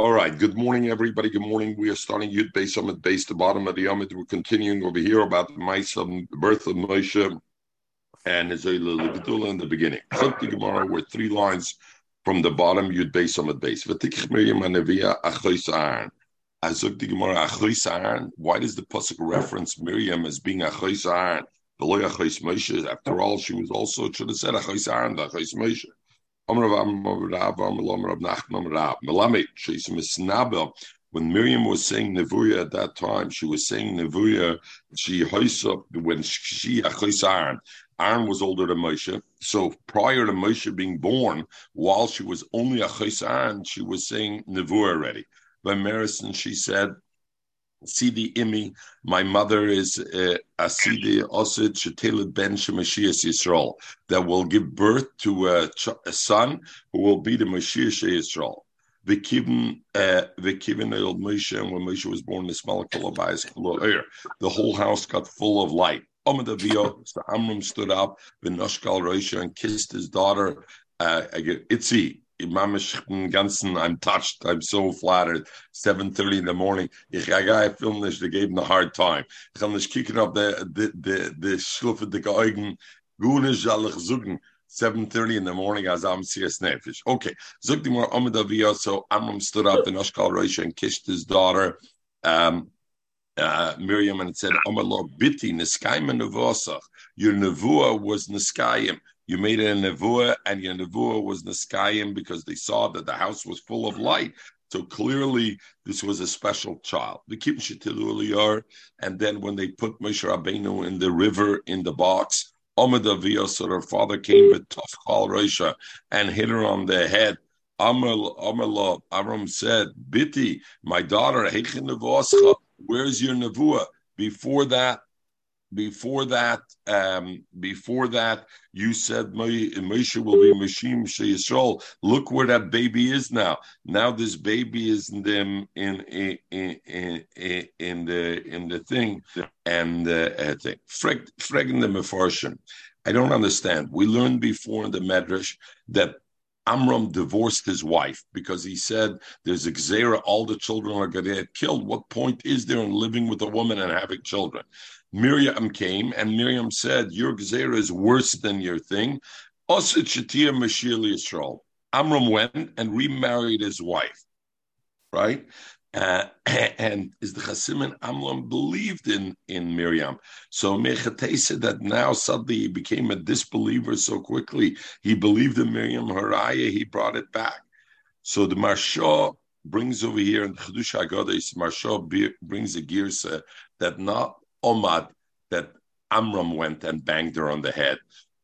All right. Good morning, everybody. Good morning. We are starting Yud Beis Summit base, the bottom of the Yomit. We're continuing over here about the of the birth of Moshe and his Gedula in the beginning. Chukti Gemara were three lines from the bottom Yud Beis Summit base. Miriam Anavia Achois. Azukti Gemara. Why does the pasuk reference Miriam as being Achois Aaron? The Moshe. After all, she was also should have said Achois Aaron, Achois Moshe. When Miriam was saying Nevuya at that time, she was saying Nevuya, she hoists up when she Aaron. Aaron was older than Moshe. So prior to Moshe being born, while she was only a Aaron, she was saying Nevuah already. By Marison, she said, Sidi Imi, my mother is uh, Sidi Osid Shetela Ben Shemashiach Yisrael, that will give birth to a, a, son who will be the Mashiach Yisrael. V'kivin uh, el Moshe, and when Moshe was born, the the whole house got full of light. So Amram stood up, V'noshkal Rosha, and kissed his daughter, uh, Itzi, ganzen, I'm touched. I'm so flattered. 7.30 in the morning. Ich gehe film nicht, they gave him a hard time. Ich kann nicht kicken auf the the the the schlufe de Augen. Gune soll ich suchen. 7.30 in the morning as I'm CS Nefesh. Okay. Zug die more Amid so Amram stood up in Ashkal Rosh and kissed his daughter, um, uh, Miriam, and it said, Amar Biti, Niskayim Nevosach. Your Nevuah was Niskayim. You made it a nevuah, and your nevuah was niskayim because they saw that the house was full of light. So clearly, this was a special child. And then when they put Moshe Rabbeinu in the river in the box, Omid so her father came with Tafchal Rosha and hit her on the head. Amr Amram said, Biti, my daughter, where's your nevuah? Before that, before that, um, before that, you said Moshe will be Mashim Yisrael. Look where that baby is now. Now this baby is in the in in in, in, the in the thing and uh, thing. Fregen the Mefarshim. I don't understand. We learned before in the Medrash that Amram divorced his wife because he said there's a gzera, all the children are going to get killed. What point is there in living with a woman and having children? Miriam came and Miriam said, Your Gezerah is worse than your thing. Mashir Yisrael. Amram went and remarried his wife, right? Uh, and is the Chasim and Amram believed in in Miriam. So Mechate said that now suddenly he became a disbeliever so quickly. He believed in Miriam Haraya, he brought it back. So the Marsha brings over here in Chedush Haggadah, Marsha brings a girsa that not Omad that Amram went and banged her on the head.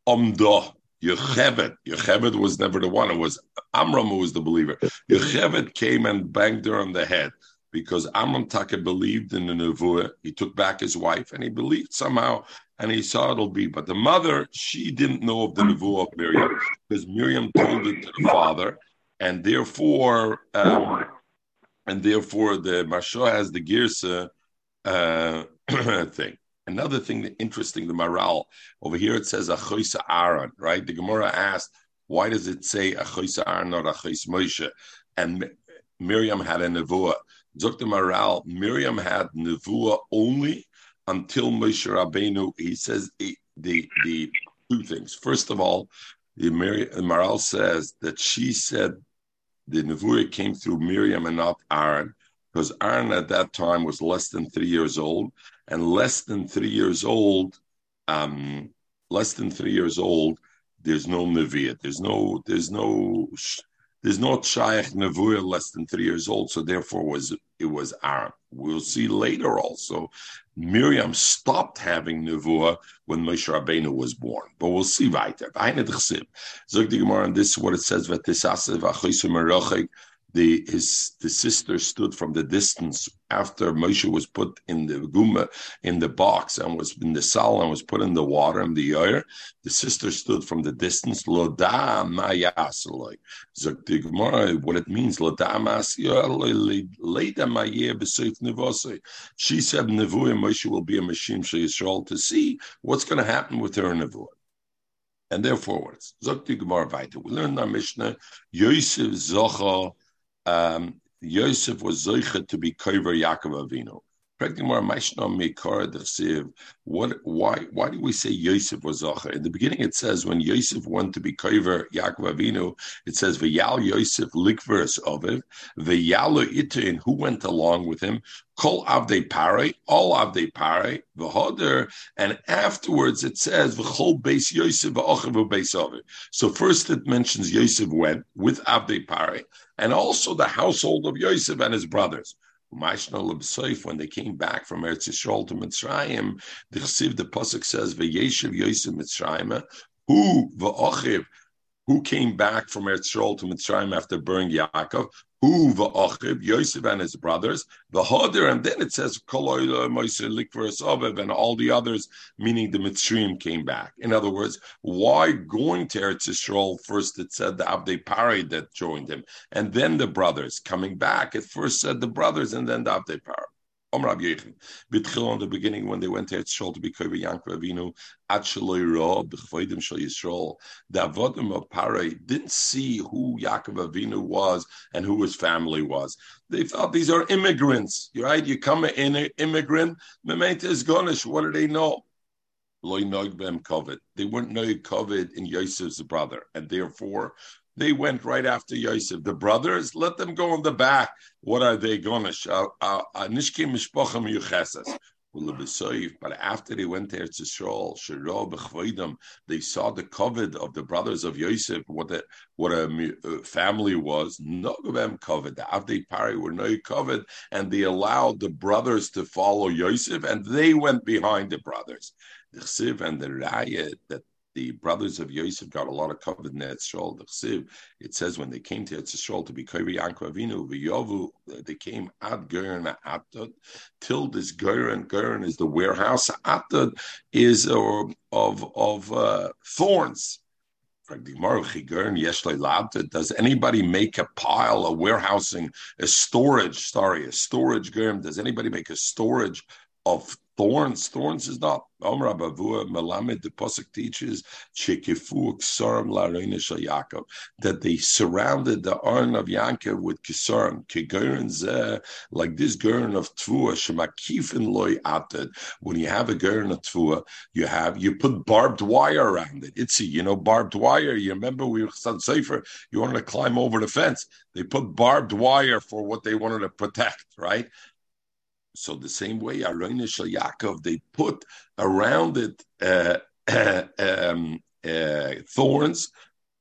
Omdo, Yocheved. Yocheved was never the one. It was Amram who was the believer. Yocheved came and banged her on the head because Amram Taka believed in the Nevuah. He took back his wife and he believed somehow and he saw it'll be. But the mother, she didn't know of the Nevuah of Miriam because Miriam told it to the father. And therefore, um, and therefore the Marsha has the Girsa uh, thing. Another thing that interesting, the morale over here it says Achoisa Aaron, right? The Gemara asked, why does it say Achoisa Aaron not Achois Moshe? And Miriam had a nevuah. Dr. Maral, Miriam had nevuah only until Moshe Rabbeinu. He says the the, the two things. First of all, the Maral says that she said the nevuah came through Miriam and not Aaron because Aaron at that time was less than three years old, and less than three years old, um, less than three years old, there's no neviah, there's no, there's no, there's no shaykh nevuah less than three years old, so therefore was it was Aaron. We'll see later also. Miriam stopped having nevuah when Moshe Rabbeinu was born, but we'll see weiter. Zog the Gemara, and this is what it says: the his the sister stood from the distance after Moshe was put in the guma in the box and was in the sal and was put in the water and the air. The sister stood from the distance. Loda mayasaloi. What it means, loda She said, Nevuah Moshe will be a machine Yisrael to see what's going to happen with her Nevuah. And therefore, what? We learn in our Mishnah, Yosef Zocha um, Yosef was Zoicha to be Koiver Yaakov Avinu. What? Why? Why do we say Yosef was Zocher? In the beginning, it says when Yosef went to be Koiver Yaakov Avinu, it says V'yal Yosef likvers oviv V'yalu itin who went along with him. Kol avdei pare, all avdei pare, v'hoder, and afterwards it says v'chol beis Yosef v'ochav beis oviv. So first it mentions Yosef went with avdei pare, and also the household of Yosef and his brothers when they came back from Eretz Yisrael to Mitzrayim, the Chesiv, the pasuk says, "V'yeshiv Yosef Mitzrayim, who v'ochiv." Who came back from Eretz Yisrael to Mitzrayim after burning Yaakov? Yosef and his brothers, the Hoder, and then it says Koloila Moise Likvers Aviv and all the others, meaning the Mitzrayim came back. In other words, why going to Eretz Yisrael first? It said the Abdei Pari that joined him, and then the brothers coming back. It first said the brothers, and then the Abdei Pari. Omrab Yechim. In the beginning when they went to Yisrael to be Kobe Yankov Avinu, Ad Shaloi Ra, B'chvoidim Shal Yisrael, the Avodim of Pare didn't see who Yaakov Avinu was and who his family was. They thought these are immigrants, right? You come in an immigrant, Mementa is Gonish, what do they know? They weren't no COVID in Yosef's brother, and therefore they went right after Yosef. The brothers, let them go in the back. What are they going to? Miyucheses. But after they went there to Yisrael, they saw the covet of the brothers of Yosef, what a, what a uh, family was. No covet. The Avdei Pari were no covet, and they allowed the brothers to follow Yosef, and they went behind the brothers. The Chsiv and the Rayat that the brothers of Yosef got a lot of covered in. The it says when they came to Etzshol to be Kairi Yankov Avinu, V'yovu, they came at Gurn Atad, till this Gurn, Gurn is the warehouse, Atad is uh, of, of uh, thorns. Does anybody make a pile, a warehousing, a storage, sorry, a storage? Does anybody make a storage of thorns. Thorns is not. Omra Bavua Melamed, the Pasuk teaches, Shekifu Ksarim Lareina Shal Yaakov, that they surrounded the Arn of Yaakov with Kisarim, Kigerin Zeh, like this Gerin of Tvua, Shemakifin Loy Atad. When you have a Gerin of Tvua, you have, you put barbed wire around it. It's, you know, barbed wire. You remember we were safer, you wanted to climb over the fence. They put barbed wire for what they wanted to protect, right? So the same way, Aroina Shal Yaakov, they put around it uh, um, uh, thorns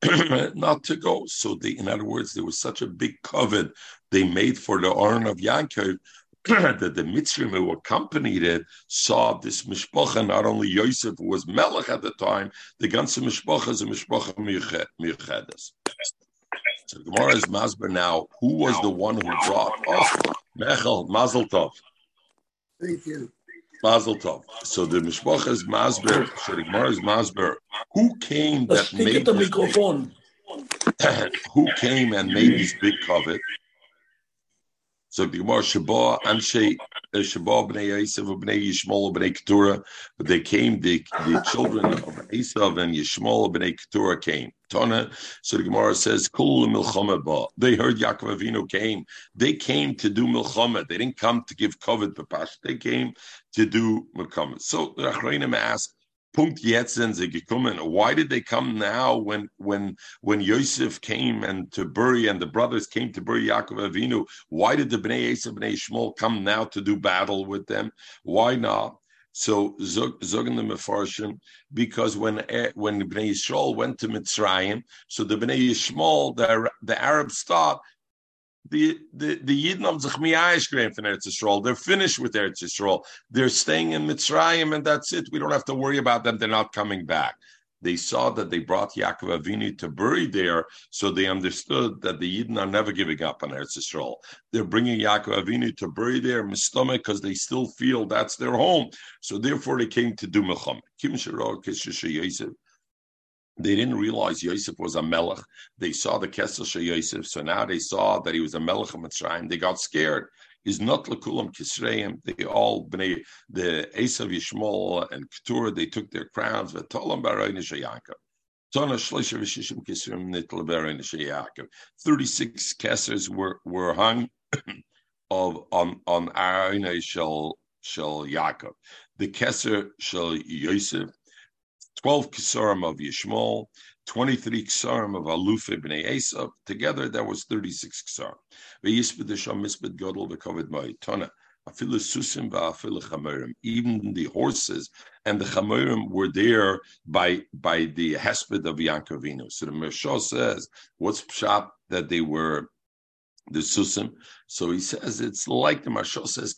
not to go. So they, in other words, there was such a big covet they made for the Aron of Yaakov that the Mitzrim who accompanied it saw this mishpacha. Not only Yosef who was melech at the time, the ganze mishpacha is a mishpacha miyuchedes. So Gemara is Masber now. Who was the one who brought? Oh, Mechel, Mazel Tov. Thank you. Mazel Tov. So the Mishpach is Masber, Shadikmar is Masber. Who came that made the microphone? who came and made this big covet? So the Gemara Shabbat Anshe uh, Shabbat bnei Esav bnei Yishmol bnei Keturah, but they came the the children of Esav and Yishmol bnei Keturah came. Tana. So the Gemara says, "Kul milchama They heard Yaakov Avinu came. They came to do milchama. They didn't come to give covet papash. They came to do milchama. So the Achreinim ask, Punkt jetzt sind sie gekommen. Why did they come now when when when Yosef came and to bury and the brothers came to bury Yaakov Avinu? Why did the Bnei Esav Bnei Yishmael come now to do battle with them? Why not? So zogen the mefarshim because when eh, when Bnei Yisrael went to Mitzrayim, so the Bnei Yishmael, the the Arabs thought the the the Yidden of Zechmiyayish from Eretz Yisrael. They're finished with Eretz Yisrael. They're staying in Mitzrayim, and that's it. We don't have to worry about them. They're not coming back. They saw that they brought Yaakov Avinu to bury there, so they understood that the Yidden are never giving up on Eretz Yisrael. They're bringing Yaakov Avinu to bury there, Mistomach, because they still feel that's their home. So therefore, they came to do Melcham. They didn't realize Yosef was a melech. They saw the Kesel Yosef, so now they saw that he was a melech of Mitzrayim. They got scared. He's not lekulam kisreim. They all bnei the Esav Yishmol and Keturah. They took their crowns. V'tolam barayin Yaakov. Thirty-six kessers were were hung of on on Arina shall shall Yaakov. The Kesser shall Yosef, twelve Kesarim of Yishmael, twenty-three Kesarim of Aluf ibn Esav. Together, that was thirty-six Kesarim. Ve'yisped Sham Misped Godel v'Kovid Ma'itana. Even the horses and the chamerim were there by by the hesped of Yankovino. So the Mershah says, "What's pshat that they were the susim?" So he says it's like the Marshal says.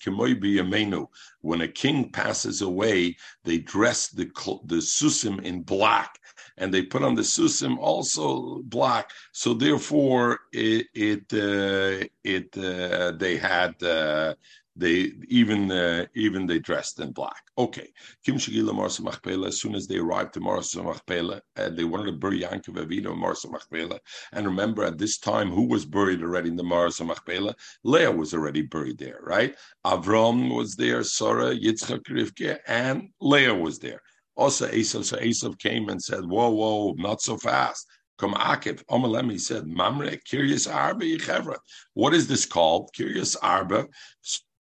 When a king passes away, they dress the the susim in black, and they put on the susim also black. So therefore, it it uh, it uh, they had. Uh, they even uh, even they dressed in black. Okay, Kim Shigila Marsa Machpela. As soon as they arrived to Marsa Machpela, and they wanted to bury Yankov Avino Marsa Machpela. And remember, at this time, who was buried already in the Marsa Machpela? Leah was already buried there, right? Avram was there, Sarah, Yitzchak, Rivke, and Leah was there. Also, Esav. So Esav came and said, "Whoa, whoa, not so fast." Come Akiv, Omalemi said, Mamre, Kiryas Arba. What is this called? Kiryas Arba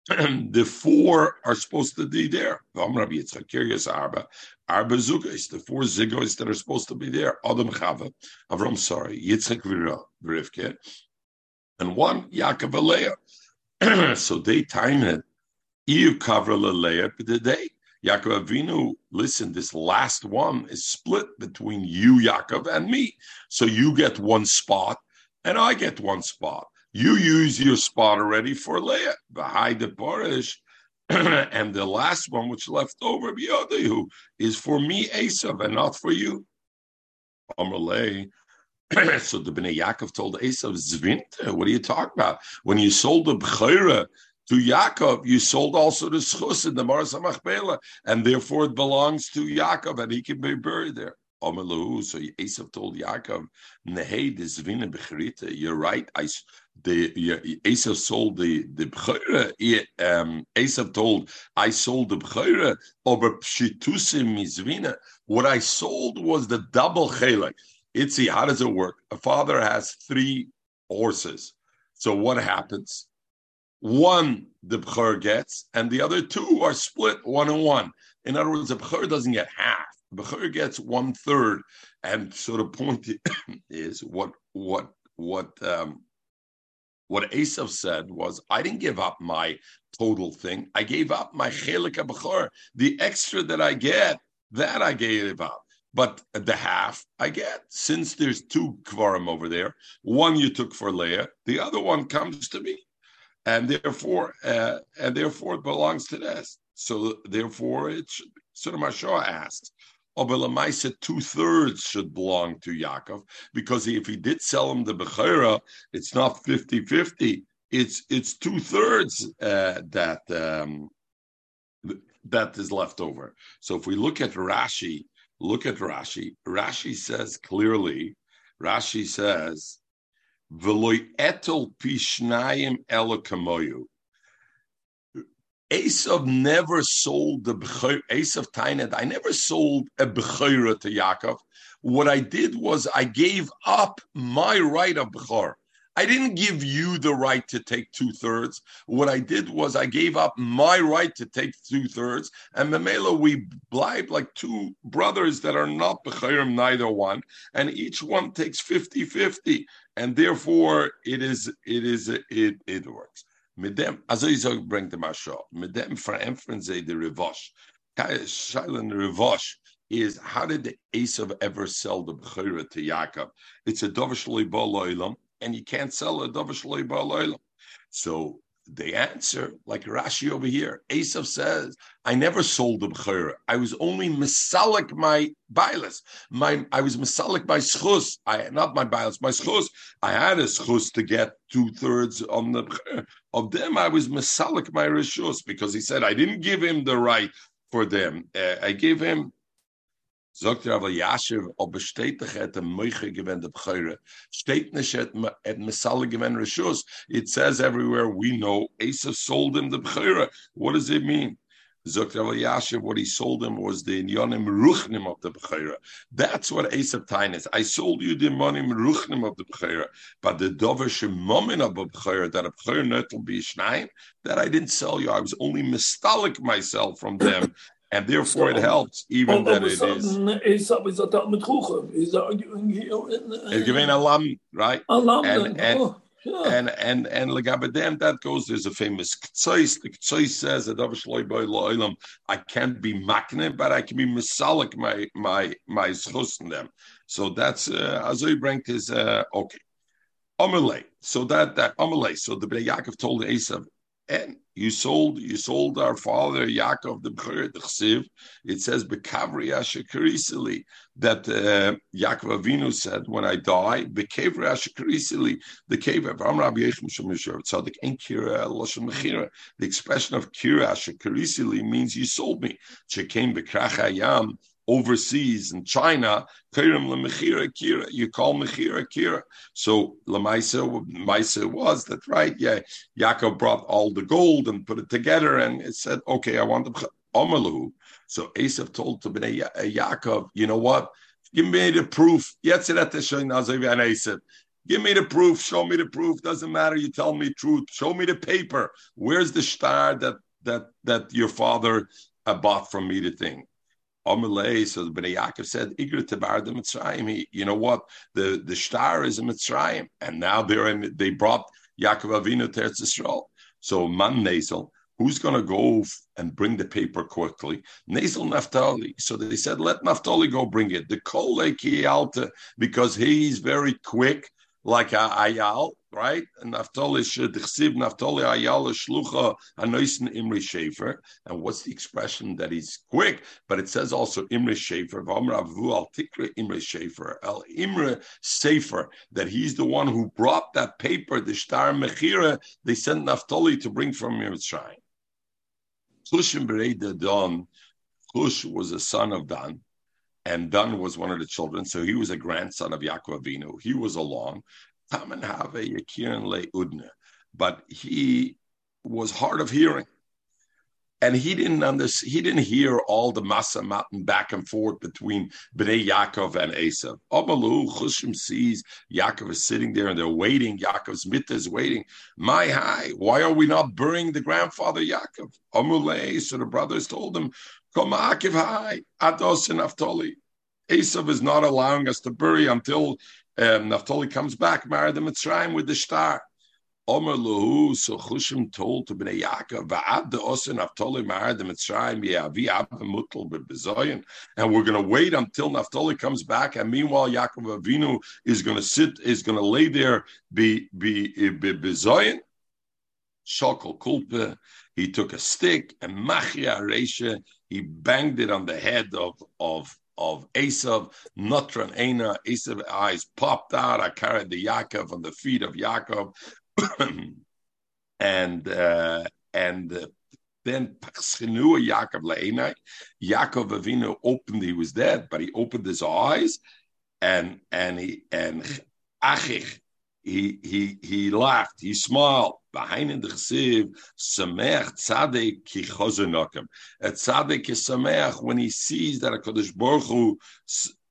the four are supposed to be there. Arba, Zugais, the four zigos that are supposed to be there. Adam Chava, Avram, sorry, Yitzchak Rivke, and one Yaakov Aleah. so they time it. Iu Kavra Leah, but they Yaakov Avinu, listen, this last one is split between you, Yaakov, and me. So you get one spot, and I get one spot. You use your spot already for Leah. Behind the Borish. and the last one, which left over, Biodehu, is for me, Esav, and not for you. Amalei. so the Bnei Yaakov told Esav, Zvinte, what are you talking about? When you sold the Bechira to Yaakov, you sold also the Schus in the Mars Machpela, and therefore it belongs to Yaakov, and he can be buried there. Amalahu. So Esav told Yaakov, Nehei Zvina Bechrita. You're right. I the Esav sold the the bchira. Um, Esav told, "I sold the bchira over pshitusim mizvina. What I sold was the double chelek. Itzi, how does it work? A father has three horses. So what happens? One the bchir gets, and the other two are split one and one. In other words, the bchir doesn't get half. The bchir gets one third. And so the point is, what what what um, what Esav said was, I didn't give up my total thing. I gave up my chelik b'chor. The extra that I get, that I gave up. But the half I get, since there's two kvarim over there, one you took for Leah, the other one comes to me, and therefore, uh, and therefore it belongs to this. So therefore, it should. So the Mashah asks, Obelamaisa, two thirds should belong to Yaakov because if he did sell him the Bechira, it's not 50 50. It's it's two thirds uh, that um, that is left over. So if we look at Rashi, look at Rashi. Rashi says clearly, Rashi says. Esav never sold the Esav Tainet, I never sold a Bechira to Yaakov. What I did was I gave up my right of Bechor. I didn't give you the right to take two thirds. What I did was I gave up my right to take two thirds. And Memela, we blind like two brothers that are not Bechirim, neither one. And each one takes 50 50. And therefore, it is, it is, it, it works. Mit dem, also ich sage, bringt der Mascho, mit dem verämpfen sie the Revosh. Shailan Revosh is, how did the Esav ever sell the Bechira to Yaakov? It's a Dovashloi Ba'loilam, and you can't sell a Dovashloi Ba'loilam. So they answer like Rashi over here. Esav says, "I never sold the bchira. I was only misalik my bilas. My I was misalik my schus. I not my bilas, my schus. I had a schus to get two thirds on the bchira. Of them. I was misalik my rishus because he said I didn't give him the right for them. Uh, I gave him Sagt er aber Yashiv, ob bestätigt er der Meuche gewend der Bcheire. Steht nicht et, et gewend Rishus. It says everywhere we know Asa sold him the Bcheire. What does it mean? Yashiv, what he sold him was the Inyanim Ruchnim of the Bechira. That's what Esav Tain is. I sold you the Inyanim Ruchnim of the Bechira, but the Dover Shemomin of the Bechira, that a Bechira Netel be that I didn't sell you. I was only mistalik myself from them. And therefore, it helps, even that it is. Mm, Esav is a Talmud Chuchem. Is It's given a lam, right? A lam. And, and, oh, yeah. and and and legabedem that goes. There's a famous ktsois. The ktsois says that. I can't be makne, but I can be misalik my my my schus in them. So that's uh, bringt is uh, okay. Amalei. So that that Amalei. So the Bnei Yaakov told Esav, and you sold you sold our father Yaakov the Chsiv. It says Bekavri Ashakarisili that uh, Yaakov Avinu said, "When I die, Bekavri Ashakarisili." The cave of Amr Yechim Shemishar Tzadik Ein Kira Loshem Mechira. The expression of Kira Ashakarisili means you sold me. Shekem Bekrachayam overseas in China, you call Mechira Kira. So Lamaisa Maisa was that right? Yeah, Yaakov brought all the gold and put it together, and it said, okay, I want the Amalu. So Esav told to Bnei Ya- Yaakov, you know what? Give me the proof. Give me the proof. Show me the proof. Doesn't matter. You tell me truth. Show me the paper. Where's the star that that that your father uh, bought from me? The thing. Amalei, so Bnei Yaakov said, Igra Tabar the Mitzrayim. He- You know what? The the star is a Mitzrayim, and now they're in. They brought Yaakov Avinu to Eretz Yisrael. So Man Nazel, who's going to go and bring the paper quickly? Nazel Naftali. So they said, let Naftali go bring it. The Kole Kiyalta, because he's very quick, like a Ayal, right? And Naftali should Chsiv Naftali Ayal Shlucha Anoisen Imri Shefer. And what's the expression that he's quick? But it says also Imre Shefer, V'amar Avu al Tikre Imre Shefer, El Imre Sefer, that he's the one who brought that paper, the Shtar Mechira, they sent Naftali to bring from Mitzrayim. Chushim Bereida Dan, Chush was a son of Dan, and Dan was one of the children, so he was a grandson of Yaakov Avinu. He was along. Taman Have Yakirin Le Udna, but he was hard of hearing and he didn't understand. He didn't hear all the masa matin back and forth between Bnei Yaakov and Esav. Amalu Chushim sees Yaakov is sitting there and they're waiting. Yaakov's mitzvah is waiting. My high, why are we not burying the grandfather Yaakov? Amule, so the brothers told him, "Come Akiv high, Ados and Naphtali." Esav is not allowing us to bury until um, comes back, marry the Mitzrayim with the star. Omer Lahu, so Chushim told to Bnei Yaakov, Va'ad the Osin Naftali Mahar the Mitzrayim Yehavi Abba Mutal Bebezoyin, and we're going to wait until Naftali comes back, and meanwhile Yaakov Avinu is going to sit, is going to lay there, be be be bezoyin. Shokol Kulpe, he took a stick and Machia Reisha, he banged it on the head of of of Esav, Notran Ena, Esav eyes popped out. I carried the Yaakov on the feet of Yaakov. and uh, and uh, then Paschenua Yaakov Leinai, Yaakov Avinu opened. He was dead, but he opened his eyes, and and he and Achich, he he he laughed. He smiled. Behind in the chesiv, Sameach Tzaddik ki chozonokim. A is Sameach when he sees that a Kodesh Baruch Hu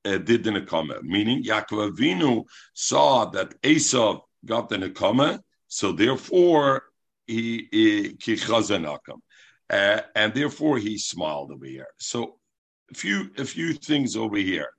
uh, did the nekama. Meaning Yaakov Avinu saw that Esav got the nekama, so therefore he ki chozonokim. Uh, and therefore he smiled over here. So a few a few things over here.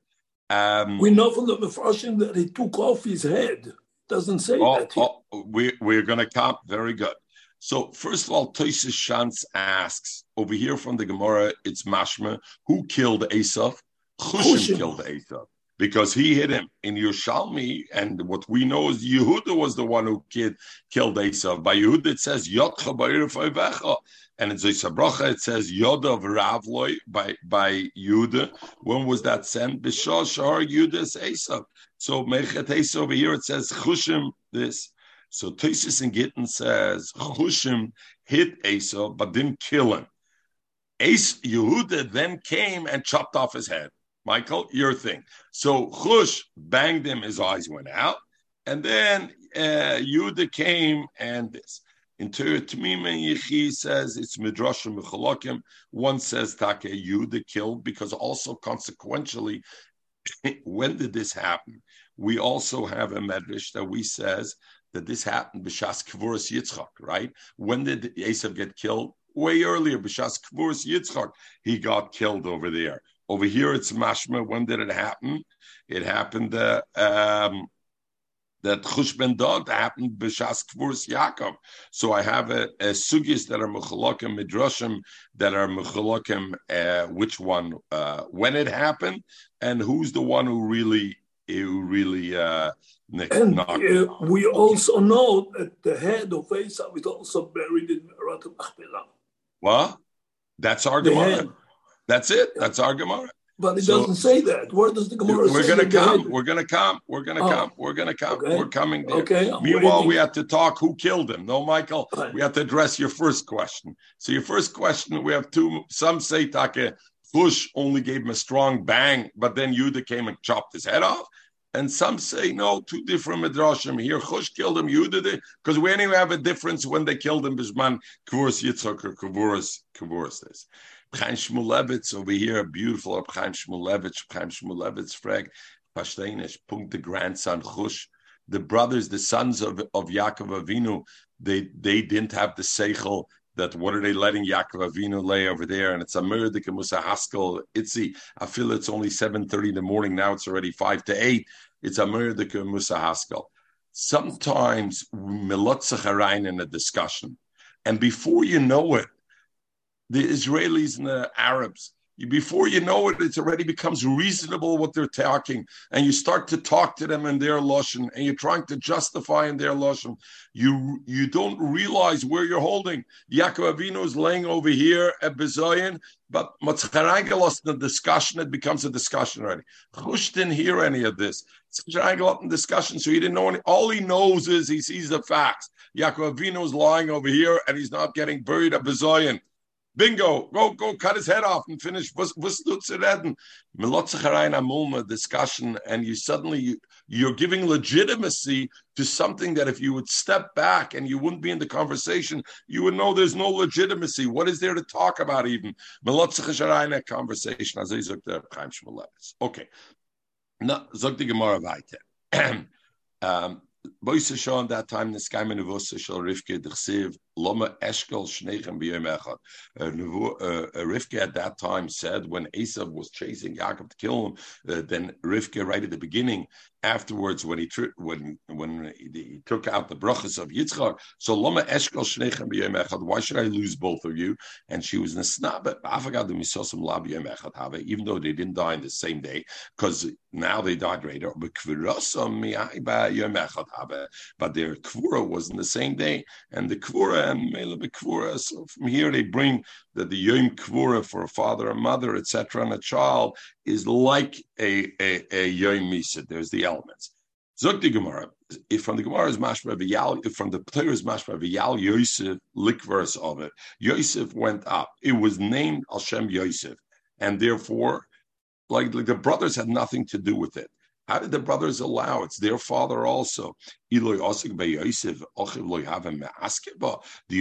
Um, We know from the Mepharshim that he took off his head. Doesn't say oh, that. here. oh, we, we're going to count. Very good. So first of all, Tosis Shantz asks over here from the Gemara, it's Mashma, who killed Esav? Chushim killed Esav because he hit him in Yerushalmi, and what we know is Yehuda was the one who kid, killed Esav. By Yehuda it says Yotcha Ba'ir Fa'vecha, and in Zoysabracha it says Yodav Ravloi by by Yehuda. When was that sent? Bishah Shahar Yehuda's Esav. So Mechet Esav over here it says Chushim this. So Tosis and Gittin says Chushim hit Esav but didn't kill him. Ace Yehuda then came and chopped off his head. Michael, your thing. So Chush banged him, his eyes went out, and then uh, Yehuda came and this. In Tamima Yechi says it's Midrashim Mechalokim. One says Take Yehuda killed because also consequentially, when did this happen? We also have a medrash that we says that this happened b'shas kvuras Yitzchak, right? When did Esav get killed? Way earlier, b'shas kvuras Yitzchak, he got killed over there. Over here, it's mashma. When did it happen? It happened. Uh, um, that Chush ben Dod happened b'shas kvuras Yaakov. So I have a, a sugis that are mechalokim midrashim that are mechalokim. Uh, which one? Uh, when it happened, and who's the one who really who really uh, and uh, we also know that the head of Esav is also buried in Merat Machpelah. What? That's our Gemara. That's it. That's our Gemara. But it so, doesn't say that. Where does the Gemara we're gonna come. We're gonna come. We're gonna oh. come. We're gonna come. Okay. We're coming there. Okay. Meanwhile, we have to talk who killed him. No, Michael. Right. We have to address your first question. So your first question, we have two. Some say Take Chush only gave him a strong bang, but then Yuda came and chopped his head off. And some say no, two different midrashim. Here, Chush killed him, you did it, because we anyway have a difference when they killed him. Bisman Kvuras Yitzchak or Kvuras Kvuras this. Chaim Shmulevitz over here, beautiful Chaim Shmulevitz, Chaim Shmulevitz frag, Pashteinish, Punkt the grandson Chush. The brothers, the sons of, of Yaakov Avinu, they they didn't have the seichel that what are they letting Yaakov Avinu lay over there? And it's a murdik Musa Haskell. Itzi. I feel it's only 7:30 in the morning. Now it's already five to eight. It's a murdik Musa Haskell. Sometimes milotzach in a discussion, and before you know it, the Israelis and the Arabs before you know it, it already becomes reasonable what they're talking, and you start to talk to them in their lashon, and you're trying to justify in their lashon. You you don't realize where you're holding. Yaakov Avinu is laying over here at Bezayin, but Matzcharanga lost in the discussion. It becomes a discussion already. Chush didn't hear any of this. Matzcharanga lost in discussion, so he didn't know any. All he knows is he sees the facts. Yaakov Avinu is lying over here, and he's not getting buried at Bezayin. Bingo, go go cut his head off and finish Vuslutzereden. Mulma discussion, and you suddenly you, you're giving legitimacy to something that if you would step back and you wouldn't be in the conversation, you would know there's no legitimacy. What is there to talk about even? conversation. Okay. Um, that time was shall the Loma Eshkel Shnechem B'Yom uh, uh, uh, Rivka at that time said when Esav was chasing Yaakov to kill him, uh, then Rivka right at the beginning, afterwards when he tr- when when he, he, took out the brachas of Yitzchak, so Loma Eshkel Shnechem B'Yom Why should I lose both of you? And she was Nesnabe Afagad Misosim La B'Yom Echad even though they didn't die in the same day, because now they died later. But their kvura was in the same day, and the kvura Mela Bekvura. So from here they bring that the Yom Kvura for a father, a mother, etc., and a child is like a, a, a Yom Misa. There's the elements. Zog the Gemara. If from the Gemara is mashma v'yal, from the Torah is mashma v'yal Yosef likvers of it. Yosef went up. It was named Hashem Yosef, and therefore, like, like the brothers had nothing to do with it. How did the brothers allow? It's their father also. Do you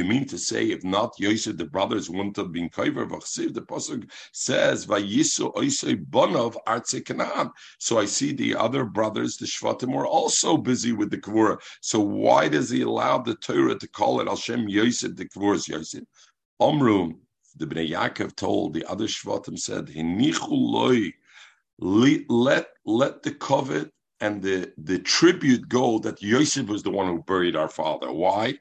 mean to say if not Yosef, the brothers wouldn't have been kover? The pasuk says Vayisu Bonov Artse So I see the other brothers, the Shvatim, were also busy with the Kvura. So why does he allow the Torah to call it Hashem Yosef, the Kvura's Yosef? Omru, the Bnei Yaakov told the other Shvatim said, Hinichu loy let let the covet and the, the tribute go that Yosef was the one who buried our father. Why?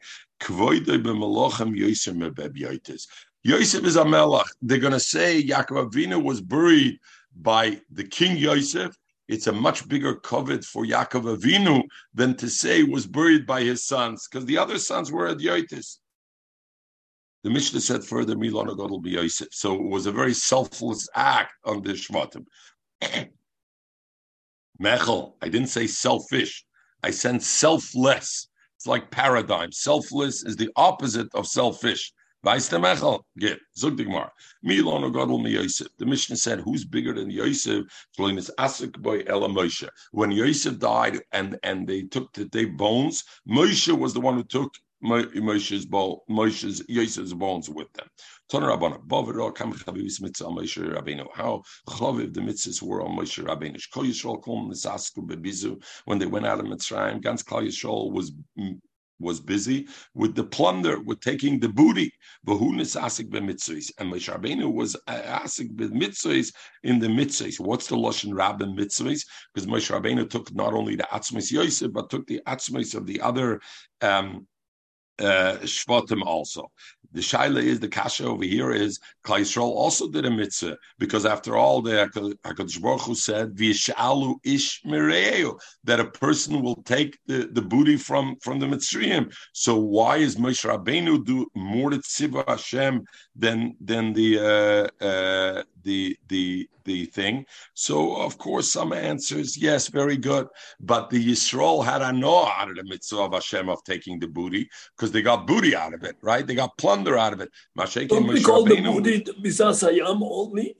Yosef is a melech. They're going to say Yaakov Avinu was buried by the king Yosef. It's a much bigger covet for Yaakov Avinu than to say was buried by his sons, because the other sons were at Yotis. The Mishnah said further, Milana God will be Yosef. So it was a very selfless act on the Shvatim. Mechel, I didn't say selfish. I said selfless. It's like paradigm. Selfless is the opposite of selfish. Weißt du, Mechel? Get. Zog digmar. Milon or Godel mi Yosef. The Mishnah said, who's bigger than Yosef? It's Asik boy Ella Moshe. When Yosef died and, and they took the, their bones, Moshe was the one who took Moshe's ball, Moshe's Yosef's bones with them. Toner Mitzvah Moshe Rabbeinu. How Chaviv the mitzvahs were on Moshe Rabbeinu. Kol Yisrael Kom Nisasku Bebizu when they went out of Mitzrayim. Gans Klal Yisrael was was busy with the plunder, with taking the booty. Asik and Moshe Rabbeinu was asik b'mitzvahs in the mitzvahs. What's the lashon rabbin mitzvahs? Because Moshe Rabbeinu took not only the atzmis Yosef, but took the atzmis of the other um, uh, Shvatim also. The shaila is the kasha over here is Klal also did a mitzvah because after all the Hakadosh Baruch Hu said v'yishalu ish mireu that a person will take the, the booty from from the Mitzrayim. So why is Moshe Rabbeinu do more tzivah Hashem than than the uh, uh, the the the thing. So of course, some answers yes, very good. But the Yisrael had a no out of the mitzvah of Hashem of taking the booty because they got booty out of it, right? They got plunder out of it. Don't we call the booty Bizasayam only?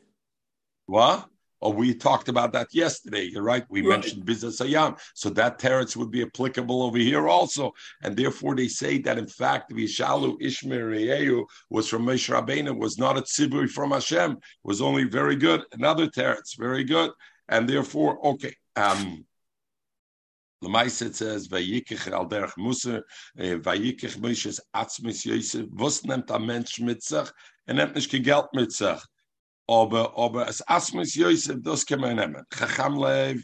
What? Oh, we talked about that yesterday. Right. We right. mentioned business ayam, so that teretz would be applicable over here also, and therefore they say that in fact Vishalu Ishmael was from Moshe Rabbeinu, was not a tzibur from Hashem, was only very good. Another teretz, very good, and therefore okay. Um, the Meiset says, "Vayikich al derech Musa, eh, vayikich Moshe's atzmis Yosef. Was nimmt a Mensch mit sich? Er nimmt nicht Geld mit sich. Aber aber as asmus yosef das kann man nehmen chacham lev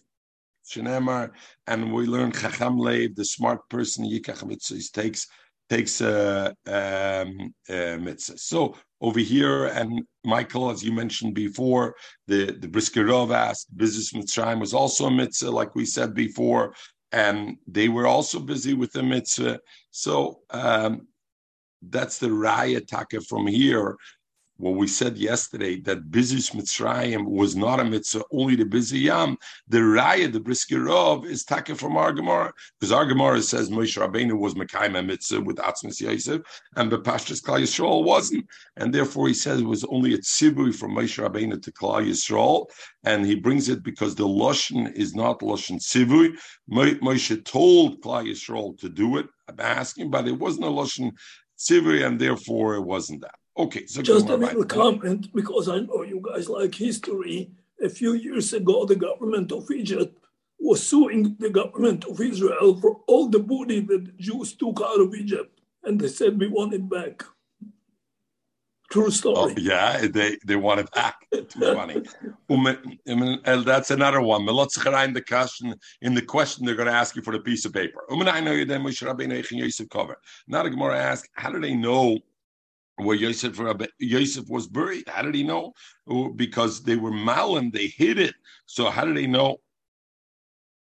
shnemar and we learn chacham lev the smart person yikach takes takes a um, uh, mitzvah so over here and Michael as you mentioned before the the Briskerov asked business mitzrayim was also a mitzvah like we said before and they were also busy with the mitzvah. So um, that's the raya taka from here what we said yesterday that Bizish Mitzrayim was not a mitzvah, only the Biziyam. The Raya, the Briskirov, is taken from our Gemara because our Gemara says Moshe Rabbeinu was Mekayim mitzvah with Atzmis Yosef, and the Pashtas Klal Yisrael wasn't, and therefore he says it was only a tzibui from Moshe Rabbeinu to Klal Yisrael, and he brings it because the lashon is not lashon tzibui. Moshe told Klal Yisrael to do it. I'm asking, but it wasn't a lashon tzibui, and therefore it wasn't that. Okay, so just a little right. comment because I know you guys like history. A few years ago, the government of Egypt was suing the government of Israel for all the booty that the Jews took out of Egypt, and they said we want it back. True story. Oh, yeah, they, they want it back. Too funny. um, that's another one. In the question. In the question, they're going to ask you for the piece of paper. Umm, I know you then. Not a Gemara ask, how do they know where Yosef, Yosef was buried. How did he know? Oh, because they were malim, they hid it. So how did they know?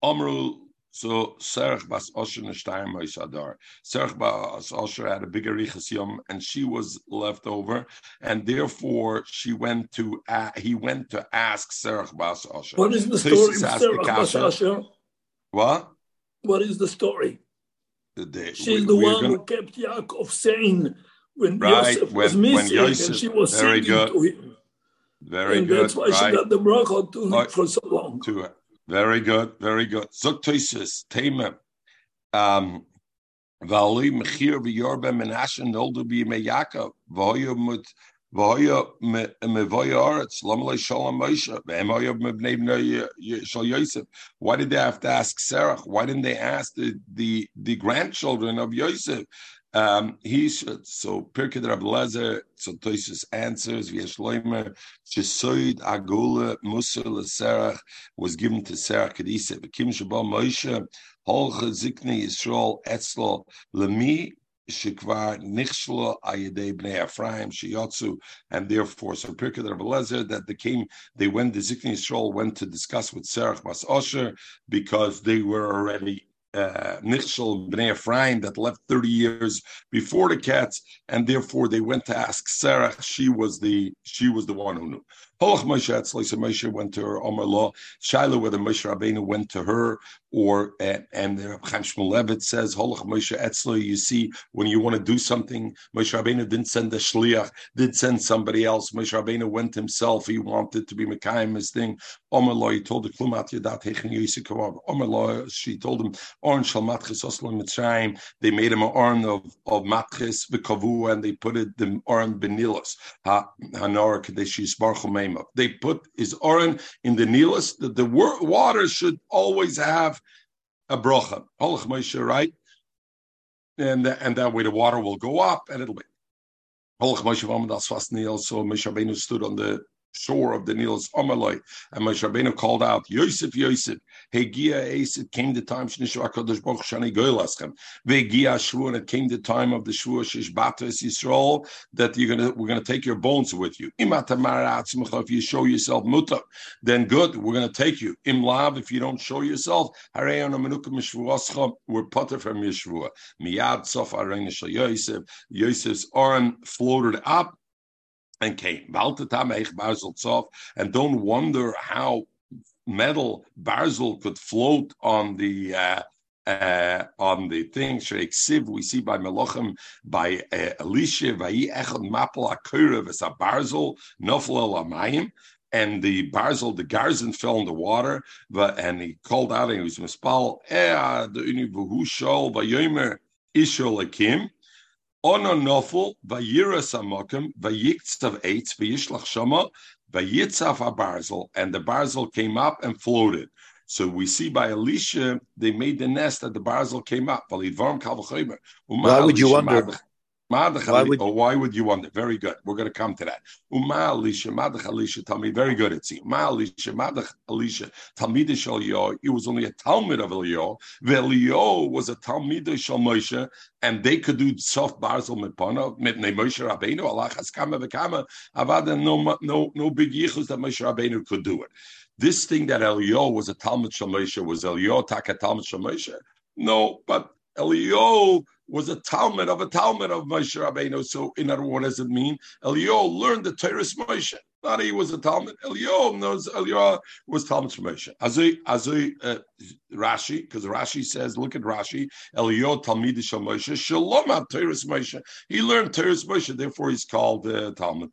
Amru, so Serach bas Osher Neshtayim Moisadar. Serach bas Osher had a bigger yom, and she was left over, and therefore she went to uh, he went to ask Serach bas Osher. What is the story of Serach bas Osher? What? What is the story? The, She's we, the one gonna... who kept Yaakov saying when right. Yosef was missing Yosef, and she was very good. to him. Very and good. That's why right. she got the bracha to oh, for so long. To Very good, very good. Zuktoisis, Tema. Um, Vali Mechir v'yorba menashe noldu b'yimei Yaakov v'hoyu mut v'hoyu mevoyu aretz lamalei shalom Moshe v'hemoyu mebnei b'nei Yosef. Why did they have to ask Sarah? Why didn't they ask the the, the grandchildren of Yosef? Um, he should, so Pirkei Rav Lezer, so Toisus answers, V'yeshloimer, Shesoid Agula Musa L'Serach was given to Serach Kedisa, V'kim Shabal Moshe, Holcha Zikni Yisrael Etzlo, Lemi Shikvar Nichshlo Ayedei Bnei Ephraim Shiyotsu, and therefore, so Pirkei Lezer, that they came, they went, the Zikni Yisrael went to discuss with Serach Mas Osher, because they were already uh, Nichshel Bnei Ephraim that left 30 years before the cats, and therefore they went to ask Sarah. She was the she was the one who knew. Holach Moshe Etzli, Moshe went to her Omer Law. Shiloh, whether Moshe Rabbeinu went to her or and, the Chaim Shmulevitz says Holach Moshe Etzli. You see, when you want to do something, Moshe Rabbeinu didn't send a shliach, did send somebody else. Moshe Rabbeinu went himself. He wanted to be Mekayim his thing. Omer Law, he told the Klumat Yadat Hechen Yisikav. Omer Law, she told him Oran shal oslam mitzrayim. They made him an oran of of matchis and they put it the oran benilas ha hanor kadeshis baruch They put his oran in the nilas. The, the water should always have a brocha. Holach Moshe, right? And and that way the water will go up and it'll be. Holach Moshe Vamad Al So Moshe Rabbeinu stood on the shore of the Nil's Amalai. And Moshe Rabbeinu called out, Yosef, Yosef, Hegia it came the time Shnishwa Kodesh Baruch Shani Goylaschem. Vegia Shvu, and it came the time of the Shvu Shishbatas Yisrael, that you're gonna we're gonna take your bones with you. If you show yourself muta, then good, we're gonna take you. Im lav, if you don't show yourself, we're putter from Yeshua. Miyad Sof Yosef. Yosef's arm floated up and came. And don't wonder how metal barzel could float on the uh, uh, on the thing. Siv we see by Melochem by uh, Elisha Vayi Echad Mapel Akura Vesa Barzel Nofel Elamayim. And the barzel, the Garzin fell in the water, and he called out and he was mispal, eh, the uni shol vayomer ishol akim, Ono nofel vayiras amokim vayiktav eitz vayishlach shama vayitzaf abarzel, and the barzel came up and floated. So we see by Elisha, they made the nest that the barzel came up. Why would you wonder? Why would, oh, why would you wonder? Very good. We're going to come to that. Uma Elisha, Madach Elisha, tell me, very good, it's Ma Elisha, Madach Elisha, Talmidish Eliyahu, he was only a Talmud of Eliyahu. Eliyahu was a Talmidish of Moshe, and they could do soft barzel mipana, mitnei Moshe Rabbeinu, Allah has kama v'kama, avada no, no, no big yichus that Moshe Rabbeinu could do it. This thing that Eliyahu was a Talmud Shemoshe, was Eliyahu taka Talmud Shemoshe? No, but Eliyahu was a Talmud of a Talmud of Moshe Rabbeinu. So, in other words, what does it mean? Eliyahu learned the Torah Moshe. Not he was a Talmud. Eliyahu knows Eliyahu was Talmud from Moshe. Azui, Azui, uh, Rashi, because Rashi says, look at Rashi, Eliyahu Talmid Moshe, Shalom Torah Moshe. He learned Torah Moshe, therefore he's called uh, Talmud.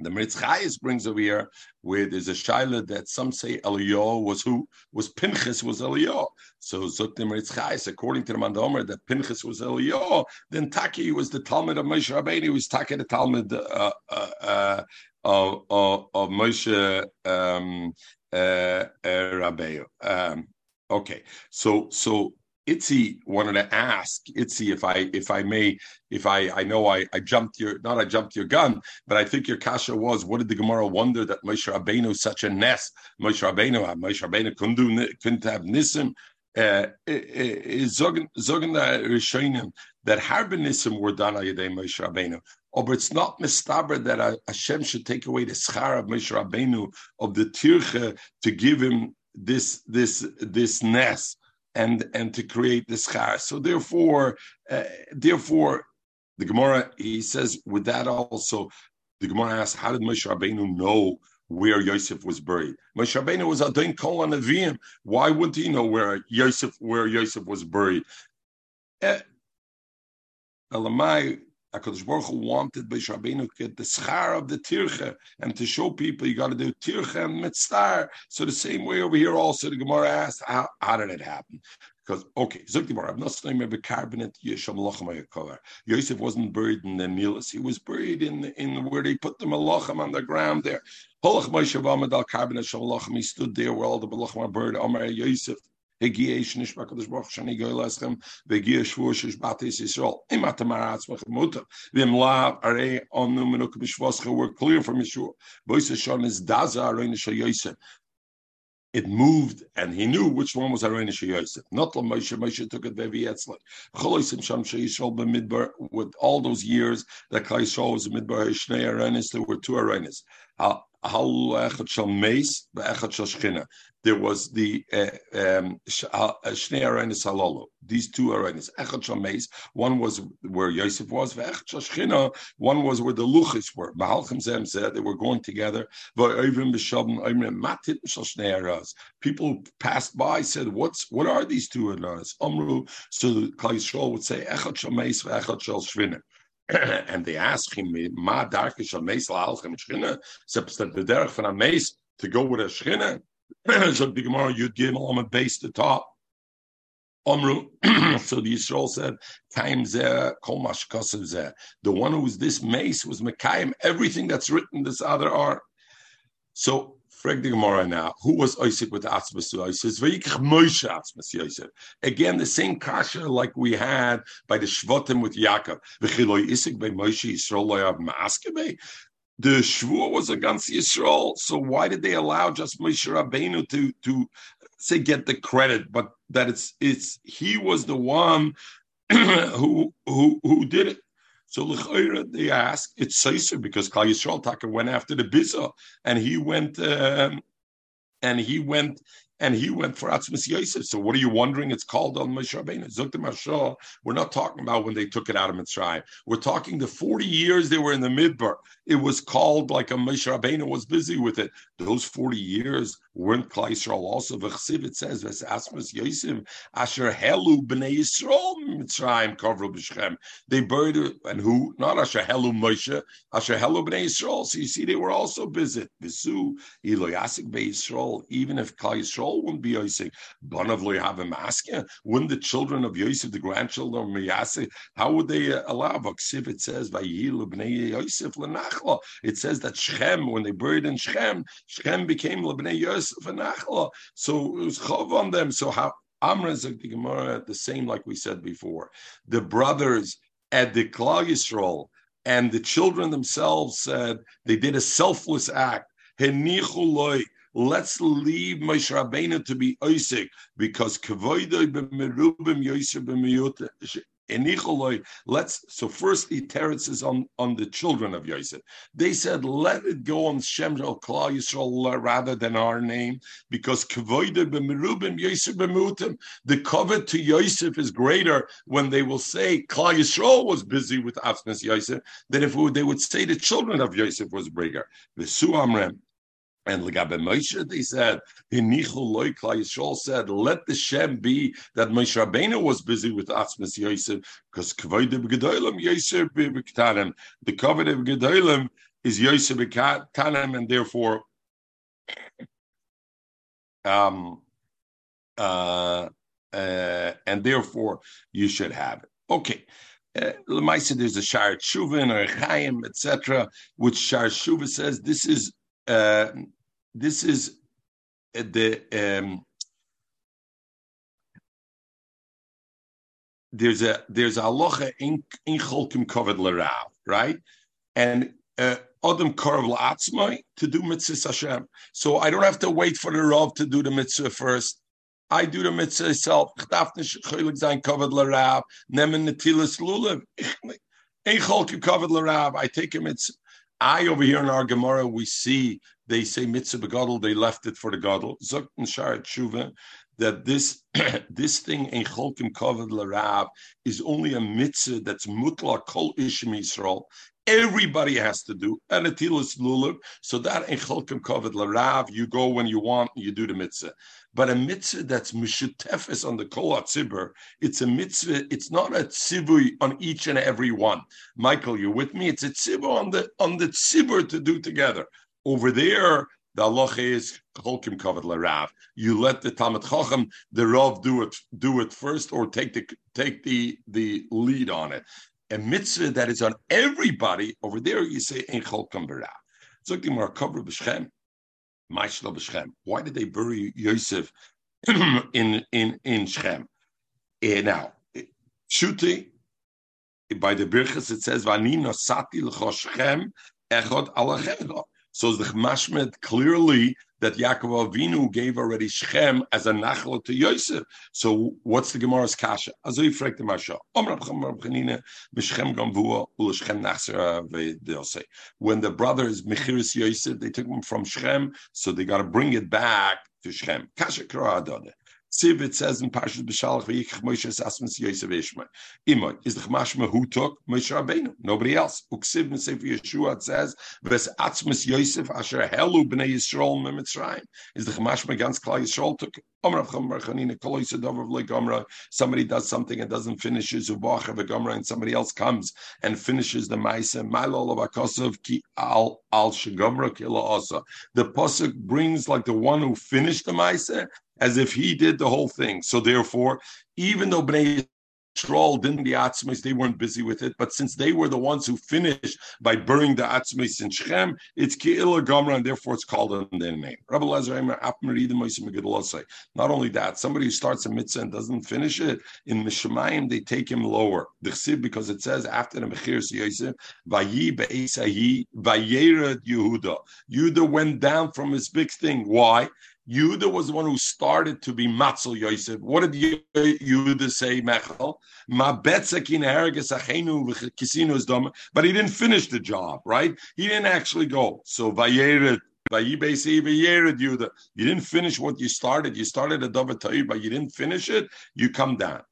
The Maharatz Chayes brings over here where there's a shaila that some say Eliyahu was who was Pinchas was Eliyahu. So Zot the Maharatz Chayes, according to the Mandomer, that Pinchas was Eliyahu, then Taki was the Talmud of Moshe Rabbeinu, was Taki the Talmud uh, uh, uh, of, of, of Moshe um, uh, uh, Rabbeinu. Um, okay, so so Itzi wanted to ask Itzi if I if I may if I I know I, I jumped your not I jumped your gun but I think your kasha was what did the Gemara wonder that Moshe Rabbeinu such a nest Moshe Rabbeinu Moshe Rabbeinu couldn't do couldn't have nisim uh, rishonim that harben nisim were done by Moshe Rabbeinu. Or oh, it's not mistaber that Hashem should take away the schar of Moshe Rabbeinu of the tirche to give him this this this nest and and to create the schar. So therefore, uh, therefore, the Gemara he says with that also, the Gemara asks, how did Moshe Rabbeinu know where Yosef was buried? Moshe Rabbeinu was Adon Kol Anavim. Why wouldn't he know where Yosef where Yosef was buried? Uh, Elamai HaKadosh Baruch Hu wanted Beis Rabbeinu to get the schar of the tirche and to show people you got to do tirche and mitzvah. So the same way over here also the Gemara asked, how, how did it happen? Because okay, Zerikimarav, not only made a cabinet, Yosef wasn't buried in the Nilas; he was buried in in where they put the malachim on the ground there. He stood there where all the malachim are buried. Amar Yosef. הגיע איש נשמע קדוש ברוך שאני גואל אתכם, והגיע שבוע שהשבעתי ישראל. אם אתה מראה עצמך מותר, ואם לאו, הרי אנו מנוק בשבועסך, we're clear from Yeshua. Voice Shon is Daza Arena Shal Yosef. It moved, and he knew which one was Arena Shal Yosef. Not La Moshe, Moshe took it Vevi Etzler. Cholosim Sham Shal Yisrael B'midbar, with all those years that Klai Yisrael was in Midbar, Shnei Arenas, there were two Arenas. There was the uh, um, Halolo. These two Shameis. One was where Yosef was. One was where the Luchis were. Mahalchim Zem said they were going together. People passed by said, "What's what are these two Arenis?" Amru. So Klal Yisrael would say Echad Shameis Echad Shal and they ask him, "Ma darkish a meis la'alchem shchina?" Except that the derech from a meis to go with a shchina. so the Gemara, you'd give him a base to top. Omru, so the Yisrael said, Kaim zeh, kol mashkasev zeh. The one who was this mace was Mekayim, everything that's written this other are. So, frag the Gemara now, who was Isaac with Atzmas Yosef? Moshe Atzmas Yosef. Again, the same kasha like we had by the Shvatim with Yaakov. V'chiloi Isaac by Moshe Yisrael loyav ma'askebe. The Shvuah was against Yisrael, so why did they allow just Moshe Rabbeinu to to say get the credit, but that it's it's he was the one who who who did it. So the khaira they ask, it's Seiser because Klal Yisrael Taka went after the Biza, and he went um, and he went and he went for Atzmas Yosef. So what are you wondering? It's called on Moshe Rabbeinu. Zukta We're not talking about when they took it out of Mitzrayim. We're talking the 40 years they were in the Midbar. It was called like a Moshe was busy with it. Those 40 years weren't Klal Yisrael also. V'chsiv it says, V'sasmas Yosef, Asher Helu b'nei Yisrael Mitzrayim kavru b'Shechem. They buried and who? Not Asher Helu Moshe, Asher Helu b'nei Yisrael. So you see, they were also busy. V'su, Ilo Yasik b'Yisrael, even if Klal Yisrael wouldn't be Yosef. Banav lo have a masker. Wouldn't the children of Yosef, the grandchildren of Miyase, how would they allow? Vaksiv it says Vayilu bnei Yosef lenachla. It says that Shechem, when they buried in Shechem, Shechem became lebnei Yosef lenachla. Oh, so it was chov on them. So how? Amra is the Gemara the same like we said before. The brothers at the Klal Yisrael and the children themselves said they did a selfless act. Let's leave Moshe Rabbeinu to be Isaac because kavoidoi b'merubim Yosef Let's so first teretz is on, on the children of Yosef. They said let it go on Shem Klal Yisrael rather than our name because Yosef. The covet to Yosef is greater when they will say Klal Yisrael was busy with Afnas Yosef than if they would say the children of Yosef was bigger. The Suamrem. And Legabe Moshe, they said, Yisrael said, let the Shem be that Moshe Rabbeinu was busy with Atzmas Yosef, because Kavod Gedolim Yosef B'Ktanim. The Kavod of Gedolim is Yosef B'Ktanim, and therefore, um, uh, uh, and therefore you should have it. Okay. Uh, there's a Shar Shuvin or a Chaim, etc., which Shar Shuva says this is uh, this is uh, the um, there's a there's a aloha in in cholkim covered lerav, right? And uh, Adam Karv La'atzmai to do mitzvah Hashem. So I don't have to wait for the Rav to do the mitzvah first. I do the mitzvah itself. covered lerav. Nemen netilas lulav. Ein cholkim covered lerav. I take a mitzvah. I over here in our Gemara we see they say mitzvah begadol, they left it for the gadol. Zok Sharat Shuva that this this thing in Cholkim Kavod Larav is only a mitzvah that's mutla kol ishim Yisrael. Everybody has to do and lulav. So that in Cholkim Kavod Larav, you go when you want, you do the mitzvah. But a mitzvah that's mishutefes on the kol tzibur, it's a mitzvah. It's not a tzibur on each and every one. Michael, you with me? It's a tzibur on the on the tzibur to do together. Over there, the Allah is cholkim kavod larav. You let the Talmud Chacham, the Rav, do it do it first, or take the take the the lead on it. A mitzvah that is on everybody over there, you say in cholkim barav. So Gemara cover b'Shchem, Maishla b'Shchem. Why did they bury Yosef in in in Shechem? Uh, now, Shuti by the Birchas it says Vani nosati l'choshchem echod alachem. So the mashmed clearly that Yaakov Avinu gave already Shechem as a nachla to Yosef. So what's the Gemara's kasha? You fragt the Masha. When the brothers Mechiris Yosef, they took him from Shechem, so they got to bring it back to Shechem. Kasha Kra Siv, it says in Parshas B'Shalach, V'yikach Moshe Asmas Yosef Ishmael. Imoy, is the Chmashma who took Moshe Rabbeinu? Nobody else. Uksiv in Sefer Yeshua, it says, Ves Atzmas Yosef Asher Helu B'nei Yisrael Memitzrayim. Is the Chmashma ganz Klal Yisrael took Somebody does something and doesn't finish his ubach and somebody else comes and finishes the ma'isa. al al The pasuk brings like the one who finished the ma'isa as if he did the whole thing. So therefore, even though Bnei Yisrael didn't the Atzmis, they weren't busy with it. But since they were the ones who finished by burning the Atzmis in Shechem, it's Ki'ila Gomra, and therefore it's called in their name. Not only that, somebody who starts a mitzvah and doesn't finish it, in Mishamayim, they take him lower. Because it says after the Mechir Yosef, Yehuda. Yehuda went down from his big thing. Why? Yehuda was the one who started to be Matzel Yosef. What did Yehuda say, Mechel? But he didn't finish the job, right? He didn't actually go. So you didn't finish what you started. You started a Ta'ir, but you didn't finish it. You come down.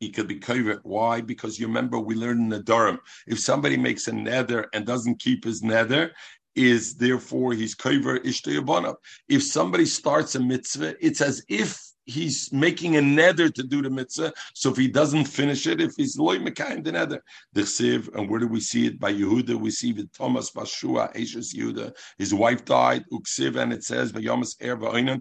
He could be covered. Why? Because you remember we learned in the Durham. If somebody makes a nether and doesn't keep his nether, is therefore he's kover ishtayabanav. If somebody starts a mitzvah, it's as if he's making a nether to do the mitzvah. So if he doesn't finish it, if he's loy mekayim the nether, the siv, and where do we see it? By Yehuda, we see with Thomas Bashua, Ashes Yehuda. His wife died, uksiv, and it says Vayamas Er Bnei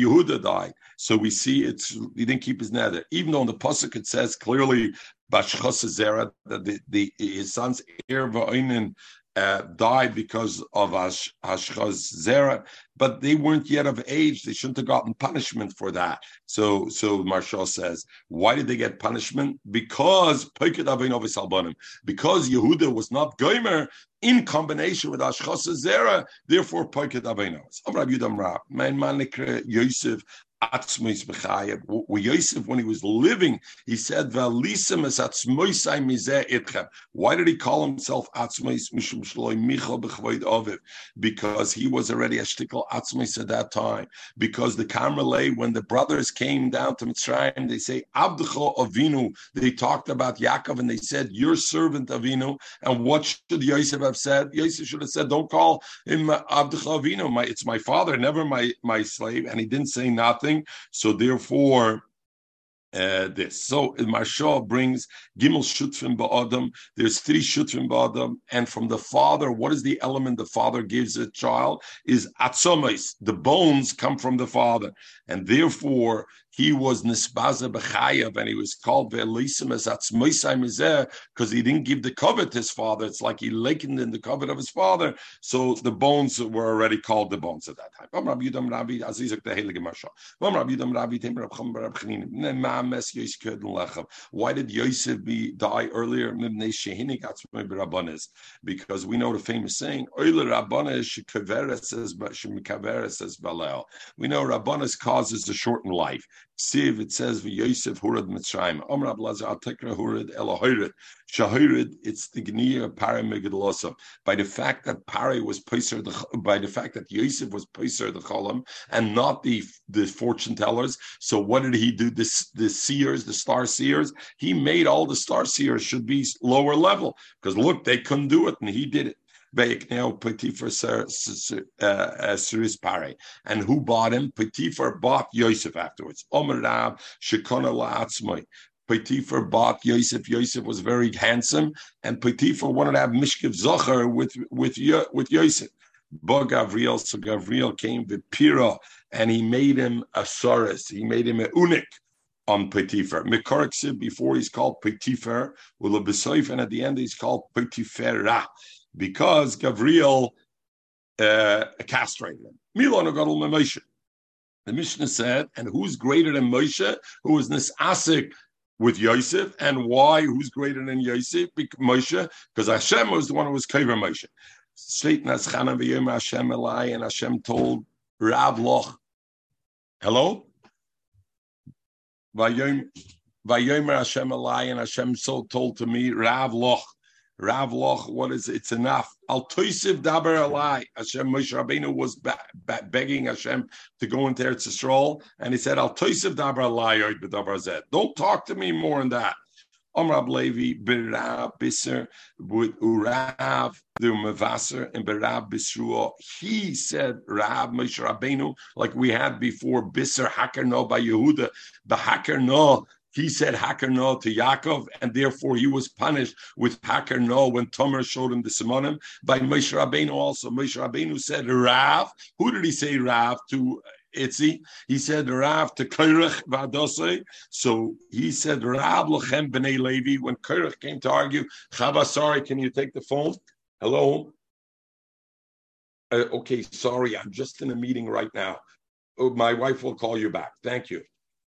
Yehuda died. So we see it's he didn't keep his nether, even though in the pasuk it says clearly Bashchas Zera that the, the his son's Va'oinan uh, died because of Hashchaz Zera, but they weren't yet of age. They shouldn't have gotten punishment for that. So, so Marshall says, why did they get punishment? Because because Yehuda was not Goimer in combination with Hashchaz Zera, therefore Poiket Avinos. Yosef Atzmois b'chayev. Yosef, when he was living, he said, "V'alisim es atzmoisai mizeh itchem." Why did he call himself Atzmois mishum shloi michal b'chvoid oviv? Because he was already a shtickle Atzmois at that time. Because the Kamerlay, when the brothers came down to Mitzrayim, they say Abdcho Avinu. They talked about Yaakov and they said, "Your servant Avinu." And what should Yosef have said? Yosef should have said, "Don't call him uh, Abdcho Avinu. My, it's my father, never my my slave." And he didn't say nothing something. So therefore, uh, this. So Marsha brings Gimel Shutfim Ba'adam. There's three Shutfim Ba'adam. And from the father, what is the element the father gives a child? Is Atzomis. The bones come from the father. And therefore, he was nisbaza b'chayav, and he was called ve'elisim as atzmoisai because he didn't give the covet to his father. It's like he likened in the covet of his father. So the bones were already called the bones at that time. Why did Yosef be die earlier? Because we know the famous saying, We know Rabbanis causes the shortened life. Siv, it says Yosef Hurad Mitzrayim. Omar Ablazer Al Tekra Hurad Elohirid. Shahirid, it's the Gniya Paramigdalosa. By the fact that Pari was Paiser, by the fact that Yosef was Paiser the Cholam and not the the fortune tellers. So what did he do? This the seers, the star seers, he made all the star seers should be lower level because look, they couldn't do it and he did it. Potiphar Siris Pare. And who bought him? Potiphar bought Yosef afterwards. Omer Rab Shekona La'atzmai. Potiphar bought Yosef. Yosef was very handsome, and Potiphar wanted to have Mishkiv Zocher with with with Yosef. But Gavriel, so Gavriel came with Pira, and he made him a Saris. He made him a unik on Potiphar. Mikorik before he's called Potiphar, will and at the end he's called Potiphara because Gavriel uh, castrated him. Milon Moshe. The Mishnah said, and who's greater than Moshe? Who is Nisasik with Yosef, and why? Who's greater than Yosef? Moshe, because Hashem was the one who was Kaver Moshe. Satan Naschana v'yom Hashem Elai, and Hashem told Rav Loch, hello? Vayom Hashem Elai, and Hashem so told to me, Rav Loch, Rav Loch, what is it? It's enough. Al Toisiv Daber Alai. Hashem Moshe Rabbeinu was ba- ba- begging Hashem to go into Eretz Yisrael, and he said, Al Toisiv Daber Alai. Don't talk to me more than that. Omrab Levi, Berab Bisser, with Urav, the Mavasser, and Berab Bisruah. He said, Rab Moshe Rabbeinu, like we had before, Bisser Hacker No by Yehuda, the Hacker No he said Hacker no to Yaakov, and therefore he was punished with Hacker no when Tomer showed him the Simonim. By Moshe Rabbeinu also. Moshe Rabbeinu said Rav. Who did he say Rav to? Itzi. He said Rav to Kairach Vadose. So he said Rav Lachem Bnei Levi. When Kairach came to argue, Chava, sorry, can you take the phone? Hello? Uh, okay, sorry, I'm just in a meeting right now. Oh, my wife will call you back. Thank you.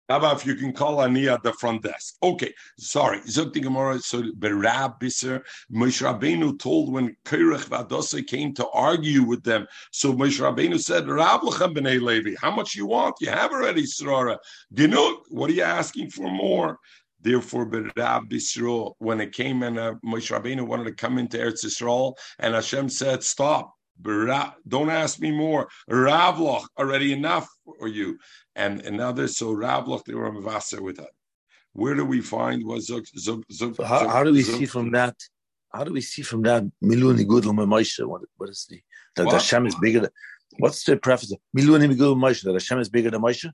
If you can call Ani at the front desk? Okay, sorry. Zok Gemara. So Berab Bisser Moshe Rabbeinu told when Kirach Vadose came to argue with them. So Moshe Rabbeinu said, "Rab lechem b'nei Levi, how much you want? You have already Srara. Ginuk, what are you asking for more?" Therefore, Berab Bisro, when it came and uh, Moshe Rabbeinu wanted to come into Eretz Yisrael, and Hashem said, "Stop." Don't ask me more. Ravloch, already enough for you. And another, so Ravloch, they were Mavasa with that. Where do we find was Zug, Zug, Zug, so how, how, do we Zug, see from that? How do we see from that Miluni Gudel Moshe? What, what is the that Hashem is bigger than what's the preface? Miluni Gudel Moshe that Hashem is bigger than Moshe?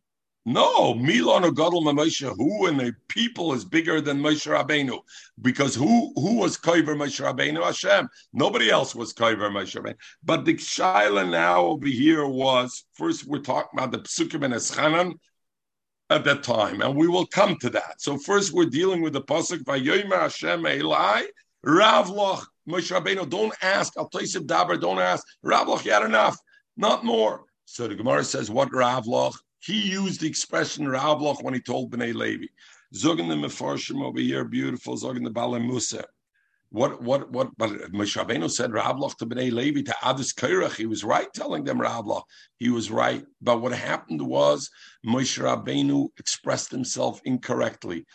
No, Milan or Gadol Moshe, who in the people is bigger than Moshe Rabbeinu, because who who was Kaiver Moshe Rabbeinu? Hashem. Nobody else was Kaiver Moshe Rabbeinu. But the shaila now over here was first we're talking about the Psukim and Eschanan at that time, and we will come to that. So first we're dealing with the pasuk Vayoyma Hashem Elai Ravloch Moshe Rabbeinu. Don't ask. It daber. Don't ask. Ravloch, you had enough, not more. So the Gemara says, what Ravloch? He used the expression Ravloch when he told Bnei Levi. Zogan the Mefarshim over here, beautiful. Zogan the Bala Musa. What, what, what, but Moshe Rabbeinu said Ravloch to Bnei Levi, to Adis Kairach. He was right telling them Ravloch. He was right. But what happened was Moshe Rabbeinu expressed himself incorrectly.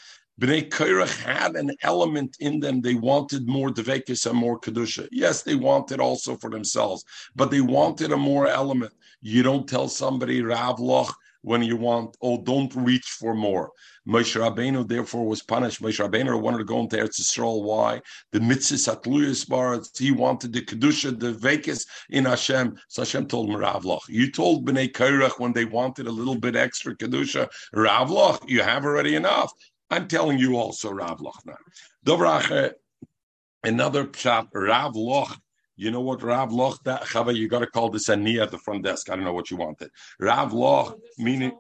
Bnei Kairach had an element in them. They wanted more Devekis and more Kedusha. Yes, they wanted also for themselves, but they wanted a more element. You don't tell somebody Ravloch when you want, oh, don't reach for more. Moshe Rabbeinu therefore was punished. Moshe Rabbeinu wanted to go into Eretz Yisrael. Why? The mitzvah atluyas bar. He wanted the kedusha, the vekis in Hashem. So Hashem told him, Ravloch, you told Bnei Kairach when they wanted a little bit extra kedusha, Ravloch, you have already enough. I'm telling you also, Ravloch now. Dobrache, another pshat, Ravloch you know what Rav Loch that Chava, you got to call this a Ani at the front desk. I don't know what you wanted. Rav Loch meaning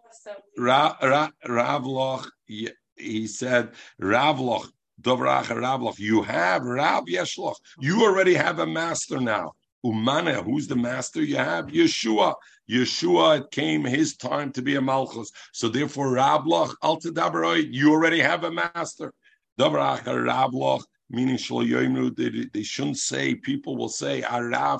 Rav, Rav, Rav Loch. He said Rav Loch. Dovrach Rav Loch. You have Rav Yeshloch. You already have a master now. Umana, who's the master? You have Yeshua. Yeshua, it came his time to be a Malchus. So therefore, Rabloch, Alta you already have a master. Dobrach Rabloch, meaning they, they shouldn't say, people will say, Arav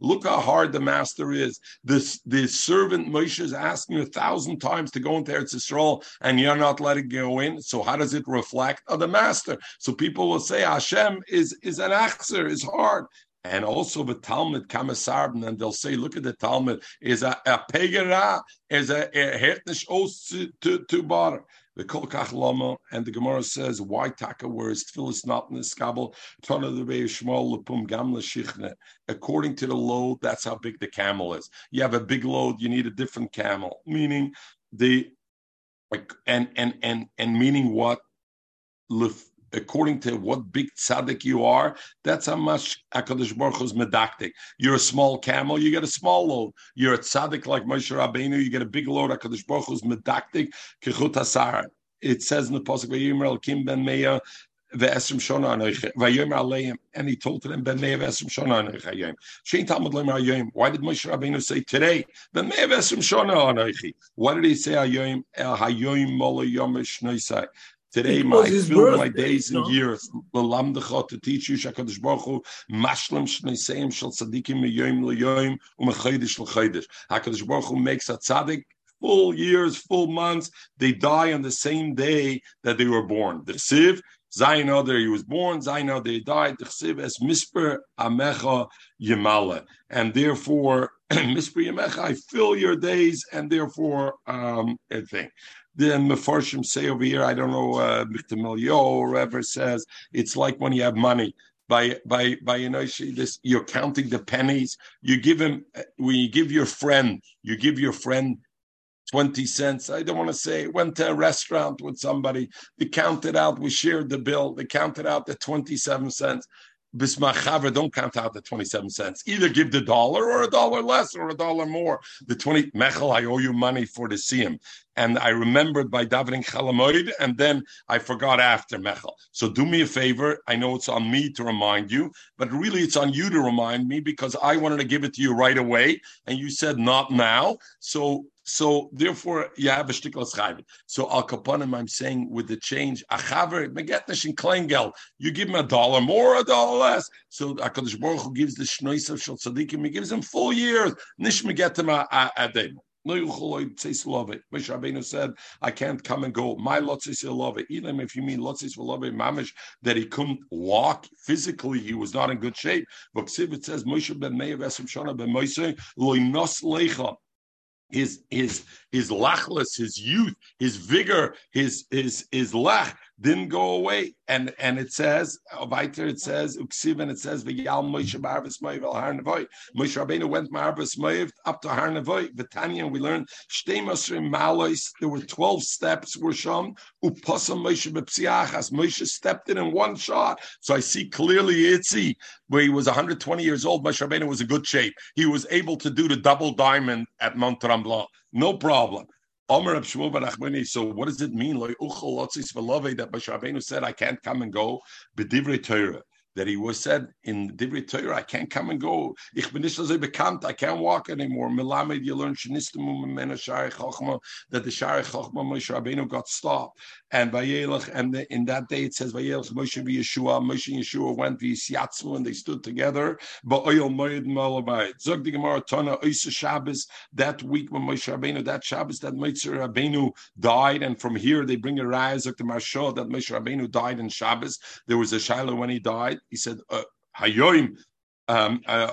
look how hard the master is. This the servant Moshe is asking a thousand times to go into Eretz Yisrael and you're not letting go in. So how does it reflect on the master? So people will say Hashem is, is an achzer, is hard. And also the Talmud Kamasarban, and they'll say, look at the Talmud, is a, a is a, a hetnish os to, to, to bar. The Kol Kach Lama, and the Gemara says, why taka, whereas Tfilis not in the skabel, Tana the Shmuel Lepum Gamla Shichne. According to the load, that's how big the camel is. You have a big load, you need a different camel, meaning the, like, and, and, and, and meaning what? According to what big tzaddik you are, that's how much Hakadosh Baruch Hu's medactic. You're a small camel, you get a small load. You're a tzaddik like Moshe Rabbeinu, you get a big load. Hakadosh Baruch Hu's medactic kechut hasar. It says in the pasuk Vayimer Kim Ben ve'esrim shona aleim, and he told to them Ben shona. Why did Moshe Rabbeinu say today Ben shona? Why did he say hayim el hayim mola yom shnoisai? Today, my fill my days and no? years. to teach you Shakadosh Baruch Hu mashlim shneisayim shel tzadikim meyoyim leyoyim umechodesh lechodesh. Hakadosh Baruch Hu makes a tzaddik full years, full months. They die on the same day that they were born. The siv Zayin Oder, he was born. Zayin Oder, he died. The siv as misper amecha yemala, and therefore misper yamecha, I fill your days, and therefore um, a thing the Mefarshim say over here, I don't know, uh, or whoever says, it's like when you have money. By by by you know this you're counting the pennies. You give him when you give your friend, you give your friend 20 cents. I don't want to say, went to a restaurant with somebody. They counted out, we shared the bill. They counted out the 27 cents. Bismachaver, don't count out the 27 cents. Either give the dollar or a dollar less or a dollar more. The 20, Mechel, I owe you money for the siyum. And I remembered by davening Chalamoid, and then I forgot after Mechel. So do me a favor. I know it's on me to remind you, but really it's on you to remind me because I wanted to give it to you right away. And you said not now. So so therefore, you have a shtiklas chayvit. So al kapanim, I'm saying with the change, achaver megetnish in kleingel, you give him a dollar more, a dollar less. So Hakadosh Baruch Hu gives the shnois of shel he gives him full years. Nish megetim a a day. No Moshe Rabbeinu said, I can't come and go. My lotzis love Even if you mean lotzis love mamish, that he couldn't walk physically, he was not in good shape. But it says, Moshe ben Meir Vesim Shana ben Moshe, loinos lecha his his his lachlis, his youth, his vigor, his his his lach didn't go away. And and it says, weiter it says, uksiv, and it says, v'yal Moshe Barvis Moiv el Har Nevoy. Moshe Rabbeinu went Marvis Moiv up to Har Nevoy. V'tanya, we learned, shtei masrim malois, there were 12 steps were shown, upasa Moshe bepsiachas. Moshe stepped in in one shot. So I see clearly Itzi, where he was 120 years old, Moshe Rabbeinu was in good shape. He was able to do the double diamond at Mount Tremblant. No problem. So what does it mean? That Bashabenu said, I can't come and go. B'divrei Torah that he was said in Divrei Torah, I can't come and go. Ich bin nicht so bekannt. I can't walk anymore. Melamed, you learn shenistamu memena shari chochma that the shari chochma Moshe Rabbeinu got stopped. And Vayelach, and the, in that day it says Vayelach Moshe Yeshua, Moshe and Yeshua went v'yisyatzmu and they stood together. But Oyel Moed Malabayit. Zog the Gemara Tana Oysa Shabbos that week when Moshe Rabbeinu that Shabbos that Moshe Rabbeinu died, and from here they bring a rise of the Marsha that Moshe Rabbeinu died in Shabbos. There was a Shiloh when he died. He said, uh, Hayoim, um, uh,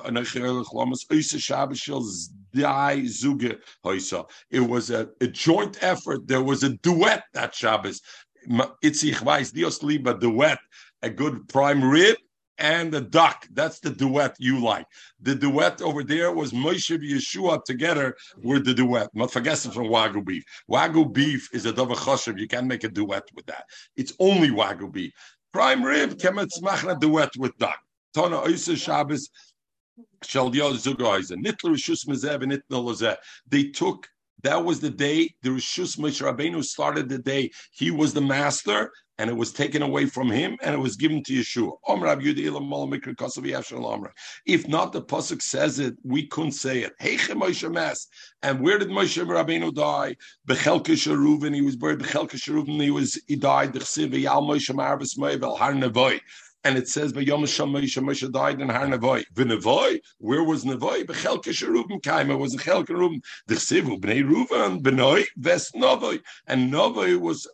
it was a, a, joint effort. There was a duet that Shabbos. Weiss, Dios Liba duet, a good prime rib and a duck. That's the duet you like. The duet over there was Moshe Yeshua together with the duet. Not forget from Wagyu beef. Wagyu beef is a dova choshev. You can't make a duet with that. It's only Wagyu beef. Prime rib, kemetz machna duet with duck. Tona oisa Shabbos, shal zugoiza. Nitler rishus mezev and nitler They took, that was the day, the Rishus Moshe Rabbeinu started the day. He was the master, and it was taken away from him, and it was given to Yeshua. If not, the pasuk says it. We couldn't say it. And where did Moshe Rabbeinu die? Bechelke Sharuvin. He was buried. Bechelke Sharuvin. He was. He died. And it says, "Vayom Moshe Moshe died in Har Nevoy." V'Nevoy, where was Nevoy? Bechelke Sharuvin Kaima was the Chelke Reuven. The Chsivu Bnei Reuven Bnei Ves Novoy, and Novoy was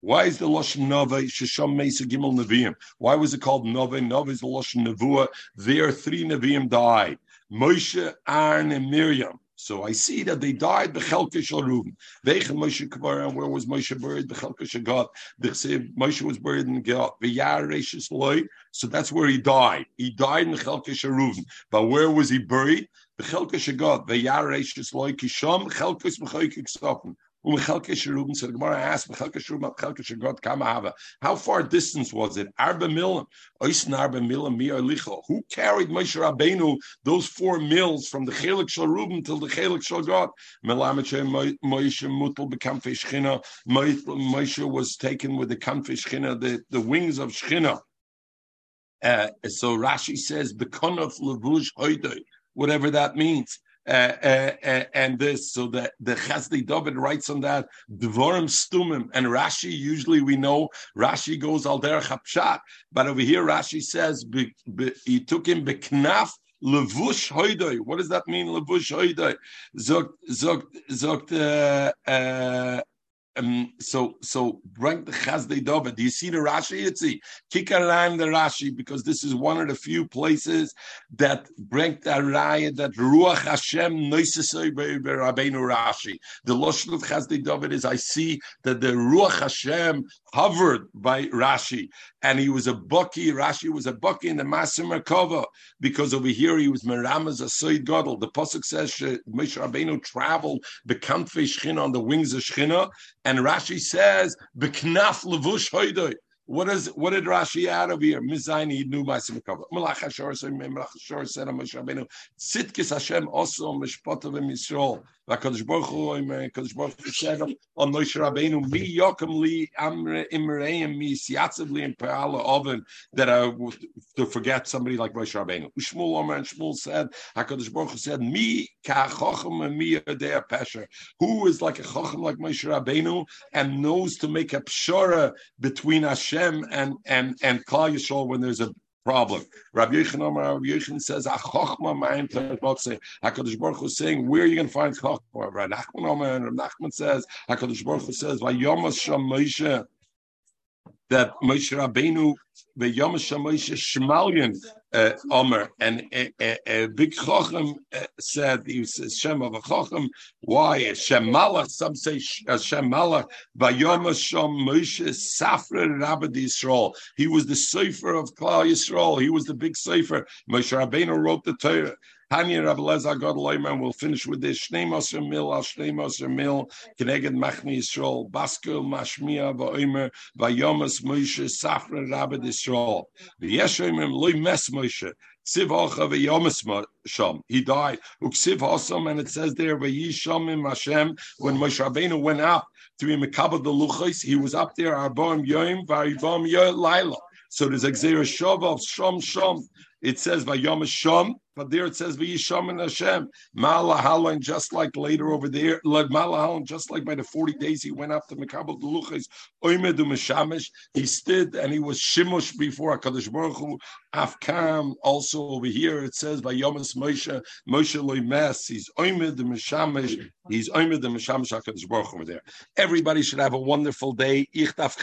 why is the Lashon Nova Shisham Mesa Gimel Nevi'im? Why was it called Nova? Nova is the Lashon Nevuah. There, three Nevi'im died: Moshe, Aaron, and Miriam. So I see that they died bechelke shel Reuven. Veichen Moshe Kvar, and where was Moshe buried? Bechelke shel God. Moshe was buried in God. V'yar Reishis Loi. So that's where he died. He died in bechelke shel Reuven. But where was he buried? Bechelke shel God. V'yar Reishis Loi kisham chelkes b'choykik sofen. So the Gemara asked, how far distance was it? Arba milim. Who carried Moshe Rabbeinu those four mills from the Chelik Shal Ruben till the Chelik Shal God? Moshe mutal Shchina. Moshe was taken with the kamfe Shchina, the, the wings of Shchina. Uh, so Rashi says, "Bekonof levush hoydoi," whatever that means. Uh, uh, uh, and this, so that the Chesdi David writes on that Dvorim Stumim and Rashi. Usually we know Rashi goes al der but over here Rashi says be, be, he took him beknaf levush hoidoy. What does that mean? Levush hoidoy. Zogt zogt zogt. Um, so so bring the Chazdei David. Do you see the Rashi? It's kick around the Rashi because this is one of the few places that bring the raya that Ruach Hashem Noisesoi Rabbeinu Rashi. The Lashon of Chazdei David is I see that the Ruach Hashem hovered by Rashi, and he was a bucky. Rashi was a bucky in the Masim Merkava because over here he was Meramaz Asoid Gadol. The pasuk says Moshe Rabbeinu traveled bekamfe Shchina on the wings of Shchina, and Rashi says beknaf levush hoidoi. What is what did Rashi add over here? Mizayni knew by Simkava. Malach Hashor said Malach Hashor said Moshe Rabbeinu. Sitkis Hashem also mishpatav Yisrael. V'Kadosh Baruch Hu, Kadosh Baruch Hu said on Moshe Rabbeinu, Mi yokem li amre imreim mi siatzav li impeala oven that I to forget somebody like Moshe Rabbeinu. Shmuel Omer and Shmuel said, Hakadosh Baruch Hu said, Mi ka chochem and mi yodea pesher. Who is like a chochem like Moshe Rabbeinu and knows to make a pshara between Hashem and and and Klal Yisrael when there's a problem. Rabbi Yechon Rabbi Yechon says, "Achokma ma'im say Hakadosh Baruch Hu saying, "Where are you going to find chokma?" Rabbi Nachman Rabbi Nachman says, "Hakadosh Baruch Hu says, Vayomas Sham Moshe." That Moshe Rabbeinu, Vayomas Sham Moshe Shmalian uh, Omer, and a, a, a big Chochem uh, said he says Shem of a Chochem. Why Shem Malach? Some say uh, Shem Malach. Vayom Shom Moshe Safra Rabbi Yisrael. He was the Sefer of Klal Yisrael. He was the big Sefer. Moshe Rabbeinu wrote the Torah. Tanya Rav Lezer God Leiman will finish with this. Shnei Moser Mil Al Shnei Moser Mil Keneged Machni Yisrael Baskel Mashmia Va'omer Vayomas Moshe Safra Rabbi Yisrael. V'yeshomim Loi Mes Moshe Siv Ocha V'yomas Sham He died. Uksiv Hosam and it says there V'yishomim Hashem when Moshe Rabbeinu went up to be Mekabel the Luchos he was up there Arboim Yoim V'arivom Yoim Laila so there's a Xera Shov of Shom Shom it says by Yom Shom but there it says V'yisham and Hashem Malahalan, just like later over there, like Malahalan, just like by the forty days he went up to Mekabel Deluchas Oimedu Meshamish. He stood and he was shimush before Hakadosh Baruch Hu. Afkam also over here it says by Yomas Moshe Moshe Loimes. He's Oimed the Meshamish. He's Oimed the Meshamish Hakadosh Baruch over there. Everybody should have a wonderful day. Ich darf.